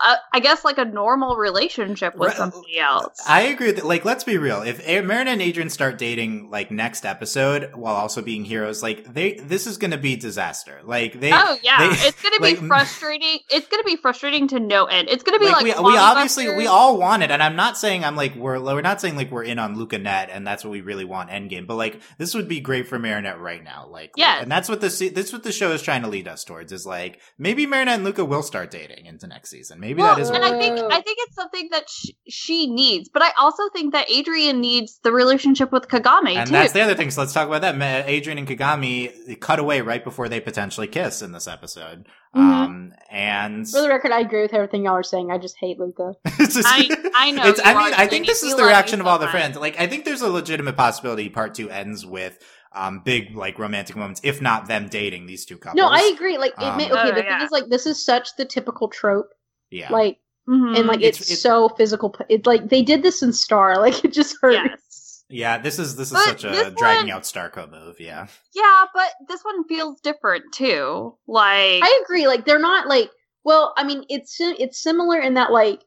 uh, i guess like a normal relationship with somebody else. I agree with like let's be real. If Marina and Adrien start dating like next episode while also being heroes, like they this is gonna be disaster. Like they oh yeah. they- it's gonna be like- frustrating. It's gonna be frustrating to no end. It's gonna be like, we, we obviously we all want it, and I'm not saying I'm like we're we're not saying like we're in on Luka Net and that's what we really want Endgame, but like this would be great for Marinette right now, like Yes. and that's what the this what the show is trying to lead us towards is like maybe Marinette and Luka will start dating into next season, maybe well, that is and what I think I think it's something that sh- she needs, but I also think that Adrien needs the relationship with Kagami. and too. that's the other thing. So let's talk about that. Adrien and Kagami cut away right before they potentially kiss in this episode. Mhm. Um, and For the record, I agree with everything y'all are saying. I just hate Luka. just, I- I know It's, I mean, I think this is the reaction of so all the much. friends. Like, I think there's a legitimate possibility part two ends with um big like romantic moments, if not them dating these two couples. No, I agree. Like, it Um, may, okay, Oh, the yeah. thing is, like, this is such the typical trope. Yeah. Like, Mhm. and like, It's- it's, it's- so physical. It's like they did this in Star. Like, it just hurts. yes. yeah, this is this is But such a this dragging one- out Starco move. Yeah, Yeah, but this one feels different too. Like, I agree. Like, they're not like. Well, I mean, it's it's similar in that like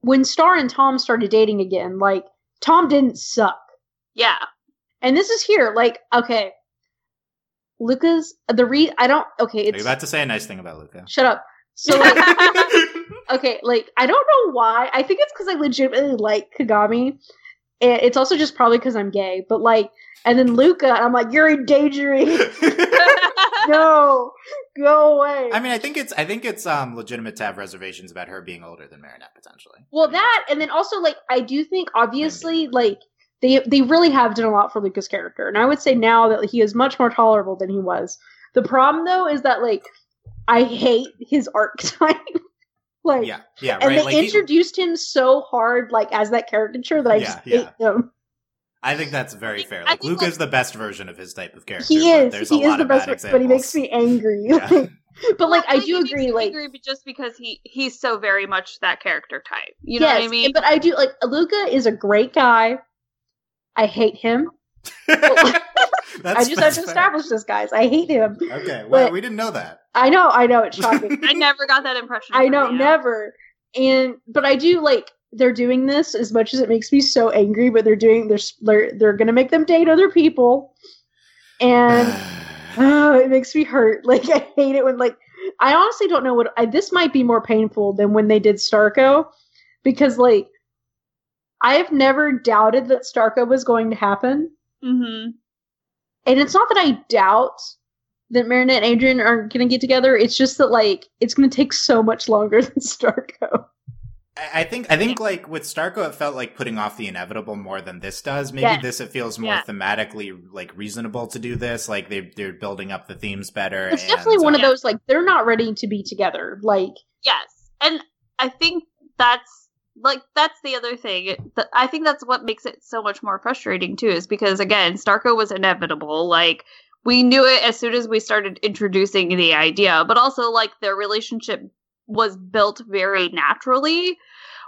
when Star and Tom started dating again, like Tom didn't suck, yeah, and this is here. Like, okay, Luka's the re. I don't. Okay, are you it's about to say a nice thing about Luka? shut up. So like. okay, like I don't know why. I think it's because I legitimately like Kagami. And it's also just probably because I'm gay. But like, and then Luka, I'm like, you're endangering. no, go away. I mean, I think it's I think it's um legitimate to have reservations about her being older than Marinette potentially. well, that and then also like I do think obviously like they they really have done a lot for Luka's character, and I would say now that he is much more tolerable than he was. The problem though is that like I hate his arc archetype. like Yeah, yeah, and they like he- introduced him so hard, like as that caricature, that I Yeah, just yeah. hate him. I think that's very think- fair. Like think, Luka like- is the best version of his type of character. He is. There's He a is lot the of bad best, examples. but he makes me angry. Yeah. But like Well, I he do agree. me Like angry, but just because he he's so very much that character type. You know yes, what I mean? but I do like Luka is a great guy. I hate him. That's, I just have to fair. establish this, guys. I hate him. Okay, well, But- we didn't know that. I know. I know. It's shocking. I never got that impression. I know. you. Never. And but I do like they're doing this as much as it makes me so angry. But they're doing they're they're, they're gonna make them date other people, and. Oh, it makes me hurt. Like I hate it when like I honestly don't know what I, this might be more painful than when they did Starco because like I have never doubted that Starco was going to happen. Mm-hmm. And it's not that I doubt that Marinette and Adrien are going to get together. It's just that like it's going to take so much longer than Starco. I I think I think like with Starco, it felt like putting off the inevitable more than this does. Maybe Yes. this it feels more Yeah. thematically like reasonable to do this. Like they they're building up the themes better. It's and, definitely one uh, of those like they're not ready to be together. Like Yes, and I think that's like that's the other thing. I think that's what makes it so much more frustrating too, is because again, Starco was inevitable. Like we knew it as soon as we started introducing the idea, but also like their relationship was built very naturally,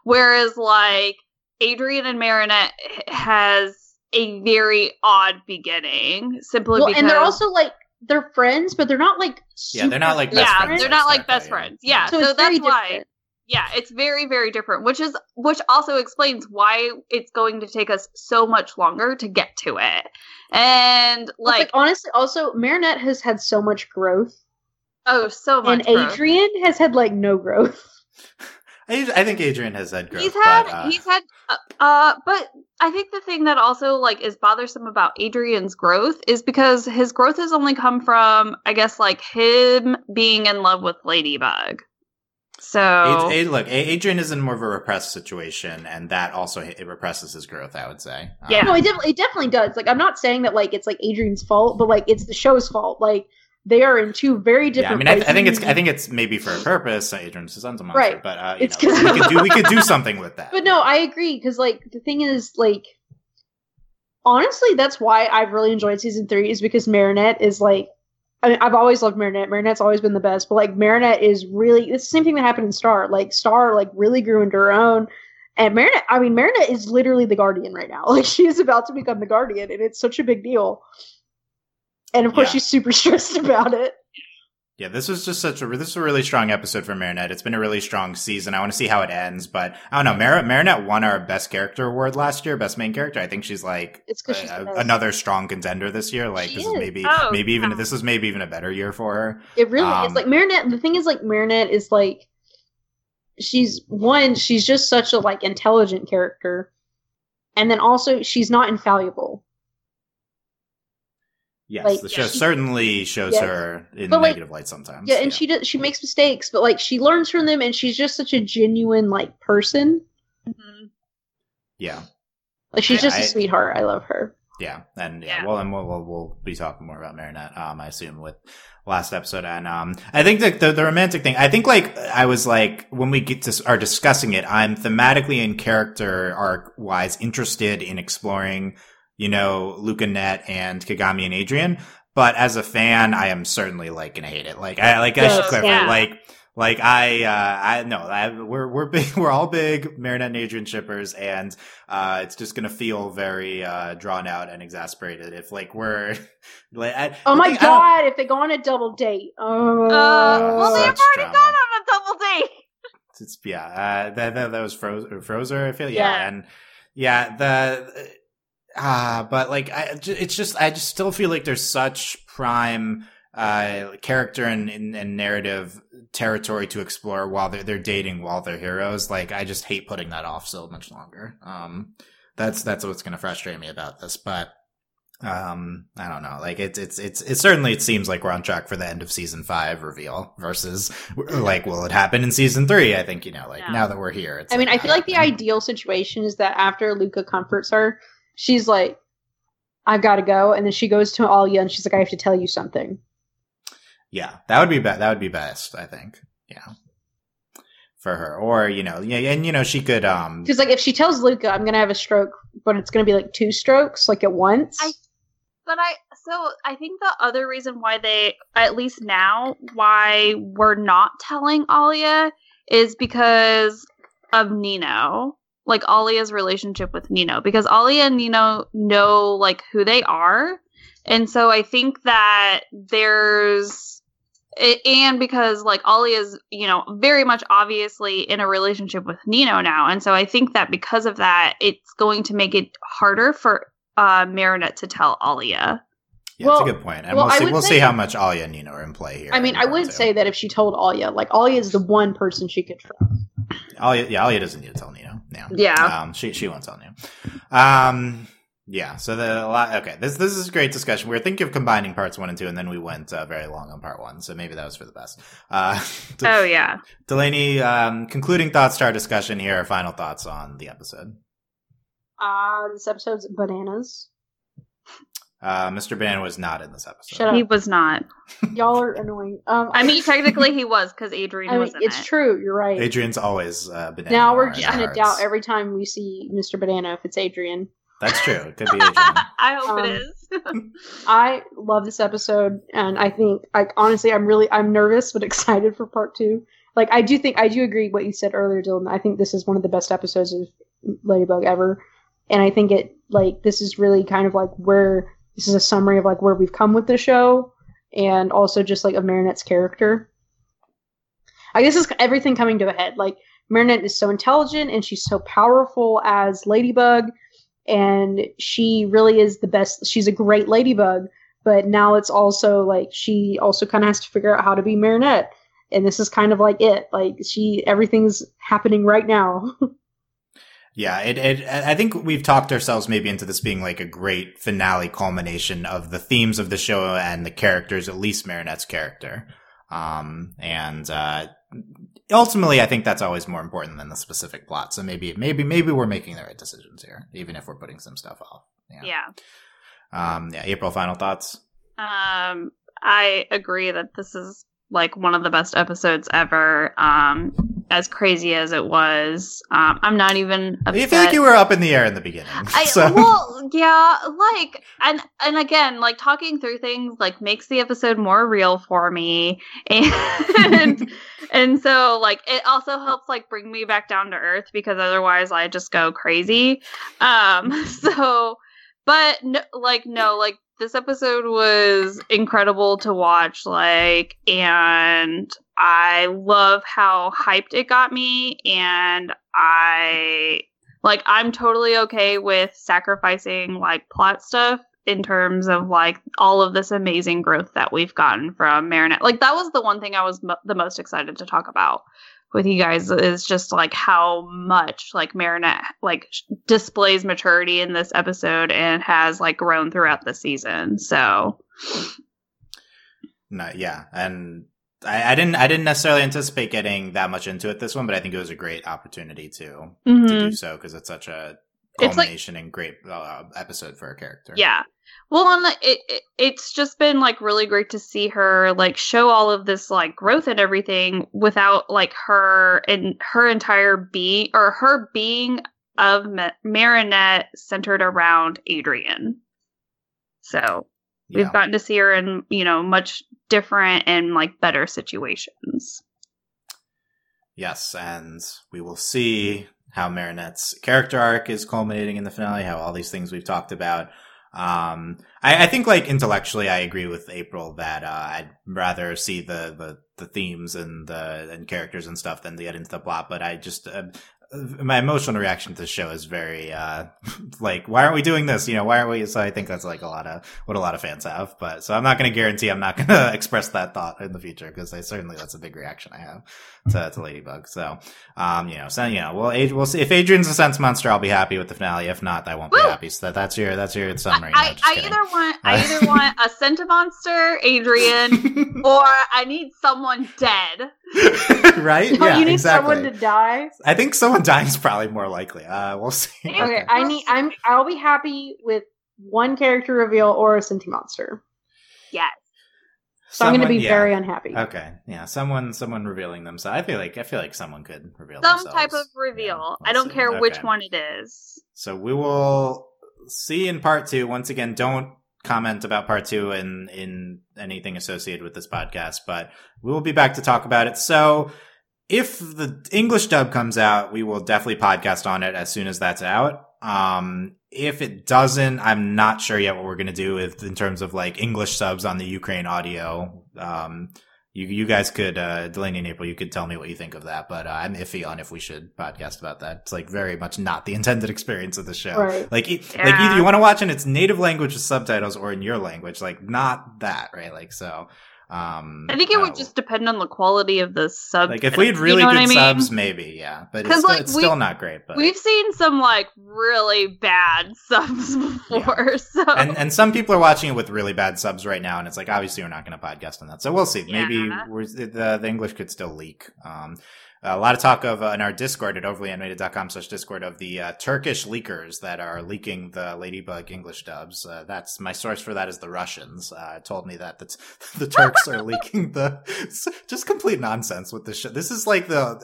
whereas like Adrien and Marinette has a very odd beginning simply well, because and they're also like they're friends, but they're not like Yeah, they're not, like, best yeah, friends they're not like best yeah. friends. Yeah, So, so, it's very that's why. Different. Yeah, it's very very different, which is which also explains why it's going to take us so much longer to get to it. And Well, it's like, honestly, also Marinette has had so much growth, oh, so much. and growth. Adrien has had like no growth. I, I think Adrien has had growth. he's had but, uh, he's had uh, uh but i think the thing that also like is bothersome about adrien's growth is because his growth has only come from i guess like him being in love with ladybug so Ad- Ad- look, A- Adrien is in more of a repressed situation, and that also it represses his growth. I would say. Yeah. No, it definitely it definitely does. Like I'm not saying that like it's like Adrien's fault, but like it's the show's fault. Like they are in two very Yeah, I different. mean, I, I think it's. I think it's maybe for a purpose. uh, Adrien Suzanne's a monster, Right. but uh, you It's know, 'cause- we could do we could do something with that. But no, I agree because like the thing is like honestly, that's why I've really enjoyed season three is because Marinette is like. I mean, I've always loved Marinette. Marinette's always been the best, but like Marinette is really it's the same thing that happened in Star. Like Star like really grew into her own. And Marinette, I mean, Marinette is literally the guardian right now. Like she is about to become the guardian, and it's such a big deal. And of course, Yeah. she's super stressed about it. Yeah, this was just such a this is a really strong episode for Marinette. It's been a really strong season. I want to see how it ends, but I don't know. Mar- Marinette won our best character award last year, best main character. I think she's like It's because she's a- another strong contender this year. Like She this is is. maybe Oh, maybe even yeah. this is maybe even a better year for her. It really Um, is like Marinette. The thing is, like Marinette is like she's one. She's just such a like intelligent character, and then also she's not infallible. Yes, Like, the show she- certainly shows Yes. her in But, like- negative light sometimes. Yeah, and she does. She makes mistakes, but like she learns from them, and she's just such a genuine like person. Mhm. yeah. Like she's Yeah, just a I- sweetheart. I love her. Yeah, and yeah, Yeah. well, and we'll, we'll we'll be talking more about Marinette, um, I assume with last episode, and um, I think that the the romantic thing, I think like I was like when we get to are discussing it, I'm thematically and character arc wise interested in exploring, you know, Luka Net and Kagami and Adrien, but as a fan, I am certainly like gonna hate it. Like I like I should clarify, yeah. like. Like I, uh, I no, I, we're we're big, we're all big Marinette and Adrien shippers, and uh, it's just gonna feel very uh, drawn out and exasperated if like we're like. I, Oh my thing- I don't- god! If they go on a double date, oh, Uh, well, they've already drama. gone on a double date. It's yeah, uh, that, that that was Fro- Frozer. I feel yeah, Yeah. and yeah, the ah, but like I, it's just I just still feel like there's such prime uh character and, and, and narrative territory to explore while they're they're dating while they're heroes. Like I just hate putting that off so much longer. Um, that's that's what's gonna frustrate me about this, but. Um, I don't know. Like it's it's it's it certainly it seems like we're on track for the end of season five reveal versus like will it happen in season three? I think you know like Yeah. now that we're here. It's I mean, I feel like the ideal situation is that after Luka comforts her, she's like, "I've got to go," and then she goes to Alya and she's like, "I have to tell you something." Yeah, that would be be- that would be best. I think. Yeah, for her, or you know, yeah, and you know, she could. Um, Because like if she tells Luka, "I'm gonna have a stroke," but it's gonna be like two strokes, like at once. I- But I so I think the other reason why they at least now why we're not telling Alya is because of Nino. Like Alya's relationship with Nino. Because Alya and Nino know like who they are. And so I think that there's and because like Alya's, you know, very much obviously in a relationship with Nino now. And so I think that because of that, it's going to make it harder for uh Marinette to tell Alya. Yeah, well- that's a good point. and well, we'll see. We'll say- see how much Alya and Nino are in play here. I mean, I would two. say that if she told Alya, like Alya is the one person she could trust. Alya, yeah, Alya doesn't need to tell Nino. Yeah, Yeah. Um, she she won't tell Nino. Um, yeah. So the a lot. Okay, this this is a great discussion. We were thinking of combining parts one and two, and then we went uh, very long on part one. So maybe that was for the best. Uh, Oh yeah. Delaney, um, concluding thoughts to our discussion here. Final thoughts on the episode. Uh, this episode's bananas. Uh, Mr. Bannon was not in this episode. Shut up. He was not. Y'all are annoying. Um, I mean, technically he was because Adrien I mean, was in it's it. true. You're right. Adrien's always uh, banana. now we're just gonna doubt every time we see Mr. Banana if it's Adrien. That's true. It could be Adrien. I hope Um, it is. I love this episode, and I think, like, honestly, I'm really, I'm nervous but excited for part two. Like, I do think, I do agree what you said earlier, Dylan. I think this is one of the best episodes of Ladybug ever, and I think it, like, this is really kind of like where this is a summary of like where we've come with the show, and also just like of Marinette's character. I guess it's everything coming to a head. Like, Marinette is so intelligent and she's so powerful as Ladybug and she really is the best she's a great ladybug but now it's also like she also kind of has to figure out how to be marinette and this is kind of like it like she everything's happening right now Yeah, it, it. I think we've talked ourselves maybe into this being like a great finale culmination of the themes of the show and the characters, at least Marinette's character. Um, and uh, ultimately, I think that's always more important than the specific plot. So maybe, maybe, maybe we're making the right decisions here, even if we're putting some stuff off. Yeah. yeah. Um, yeah. April, final thoughts. Um, I agree that this is like one of the best episodes ever. Um, as crazy as it was, um, I'm not even. Upset. You feel like you were up in the air in the beginning. I, so. well, yeah, like, and and again, like talking through things like makes the episode more real for me, and and so like it also helps like bring me back down to earth because otherwise I just go crazy. Um, so, but no, like no, like this episode was incredible to watch like and i love how hyped it got me and i like i'm totally okay with sacrificing like plot stuff in terms of like all of this amazing growth that we've gotten from marinette. Like that was the one thing i was the most excited to talk about with you guys is just like how much like Marinette like displays maturity in this episode and has like grown throughout the season. So, no, yeah, and I, I, didn't I didn't necessarily anticipate getting that much into it this one, but I think it was a great opportunity to mm-hmm. to do so because it's such a culmination like, and great uh, episode for a character. Yeah. Well, on the, it, it, it's just been like really great to see her like show all of this like growth and everything without like her and her entire being or her being of Ma- Marinette centered around Adrien. So yeah. we've gotten to see her in you know much different and like better situations. Yes, and we will see how Marinette's character arc is culminating in the finale, how all these things we've talked about. Um, I, I think like intellectually, I agree with April that, uh, I'd rather see the, the, the themes and the, and characters and stuff than to get into the plot, but I just, uh, my emotional reaction to the show is very uh like why aren't we doing this? You know why aren't we so i think that's like a lot of what a lot of fans have but so i'm not going to guarantee i'm not going to express that thought in the future because i certainly that's a big reaction i have to, to ladybug so um you know so you know we'll we'll see if adrien's a Sentimonster i'll be happy with the finale if not i won't Woo! be happy so that, that's your that's your summary i, no, I, I either want i either want a Sentimonster adrien or i need someone dead right? Oh, yeah, you need exactly. someone to die. I think someone dying is probably more likely. Uh, we'll see. Okay, okay, I need. I'm. I'll be happy with one character reveal or a Sentimonster. Yes. So someone, I'm going to be yeah. very unhappy. Okay, yeah, someone, someone revealing themselves. I feel like I feel like someone could reveal some themselves. type of reveal. Yeah, we'll I don't see. care okay. which one it is. So we will see in part two. Once again, don't comment about part two in in anything associated with this podcast, but we will be back to talk about it. So if the English dub comes out, we will definitely podcast on it as soon as that's out. Um, if it doesn't, I'm not sure yet what we're going to do with, in terms of like English subs on the Ukraine audio. Um, you you guys could uh, Delaney and April, you could tell me what you think of that, but uh, I'm iffy on if we should podcast about that. It's like very much not the intended experience of the show. Right. Like yeah. like either you want to watch in its native language with subtitles or in your language, like not that, right? Like so. Um, I think it would just depend on the quality of the sub. Like if we had really you know good I mean? subs, maybe yeah, but it's, like, it's still not great. But we've seen some like really bad subs before, yeah. so and and some people are watching it with really bad subs right now, and it's like obviously we're not going to podcast on that, so we'll see. Maybe yeah. the the English could still leak. Um, a lot of talk of uh, in our Discord at overlyanimated.com slash Discord of the uh, Turkish leakers that are leaking the Ladybug English dubs. Uh, that's my source for that is the Russians. Uh, told me that the, the Turks are leaking the just complete nonsense with this show. This is like the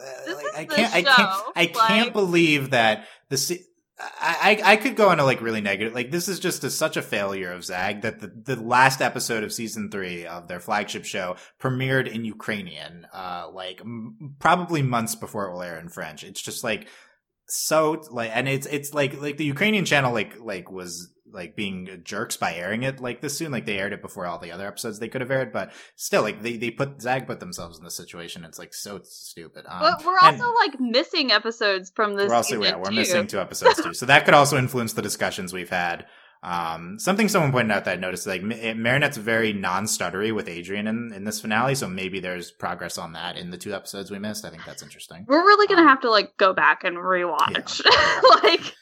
I, can't, I can't I can't believe that the I, I could go on into like really negative. Like this is just a, such a failure of Zag that the, the last episode of season three of their flagship show premiered in Ukrainian, uh, like m- probably months before it will air in French. It's just like so like, and it's it's like like the Ukrainian channel like like was like being jerks by airing it like this soon. Like they aired it before all the other episodes they could have aired, but still, like they, they put Zag put themselves in this situation. It's like so stupid. Um, but we're also like missing episodes from this. We're also yeah, we're too. missing two episodes too, so that could also influence the discussions we've had. Um, something someone pointed out that I noticed, like Marinette's very non-stuttery with Adrien in, in this finale, so maybe there's progress on that in the two episodes we missed. I think that's interesting. We're really gonna um, have to like go back and rewatch, yeah. like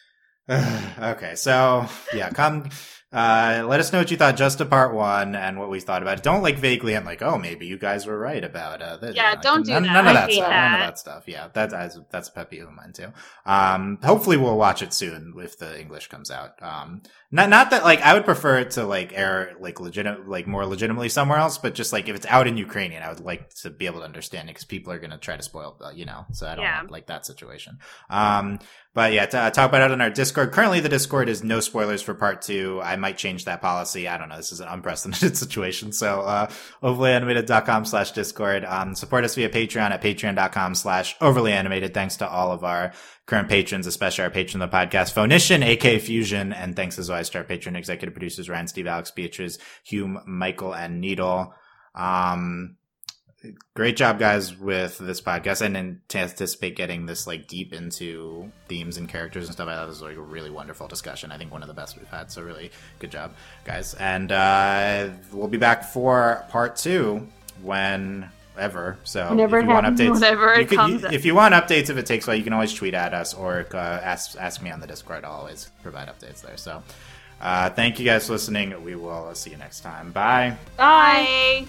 okay, so yeah, come uh, let us know what you thought just of part one and what we thought about it. Don't like vaguely and like, oh, maybe you guys were right about uh, this. Yeah, You know, don't do none, that. None of that stuff. None of that. that stuff. Yeah, that's that's, that's a pet peeve of mine too. Um, hopefully we'll watch it soon if the English comes out. Um, not not that like I would prefer it to like air like legit like more legitimately somewhere else, but just like if it's out in Ukrainian, I would like to be able to understand it because people are gonna try to spoil, uh, you know. So I don't Yeah. like that situation. Um, but yeah, uh, talk about it on our Discord. Currently, the Discord is no spoilers for part two. I might change that policy. I don't know. This is an unprecedented situation. So, uh, overlyanimated.com slash Discord. Um, support us via Patreon at patreon.com slash overly animated. Thanks to all of our current patrons, especially our patron of the podcast, Phonician, AK Fusion. And thanks as always to our patron executive producers, Ryan, Steve, Alex, Beatrice, Hume, Michael, and Needle. Um, great job guys with this podcast. I didn't anticipate getting this like deep into themes and characters and stuff i thought this was like a really wonderful discussion. I think one of the best we've had so really good job guys. And uh we'll be back for part two whenever. So Whenever if you want updates Whenever it you could- comes you- if you want updates if it takes a while you can always tweet at us or uh, ask ask me on the discord. I'll always provide updates there. So uh, thank you guys for listening. We will see you next time. Bye. Bye.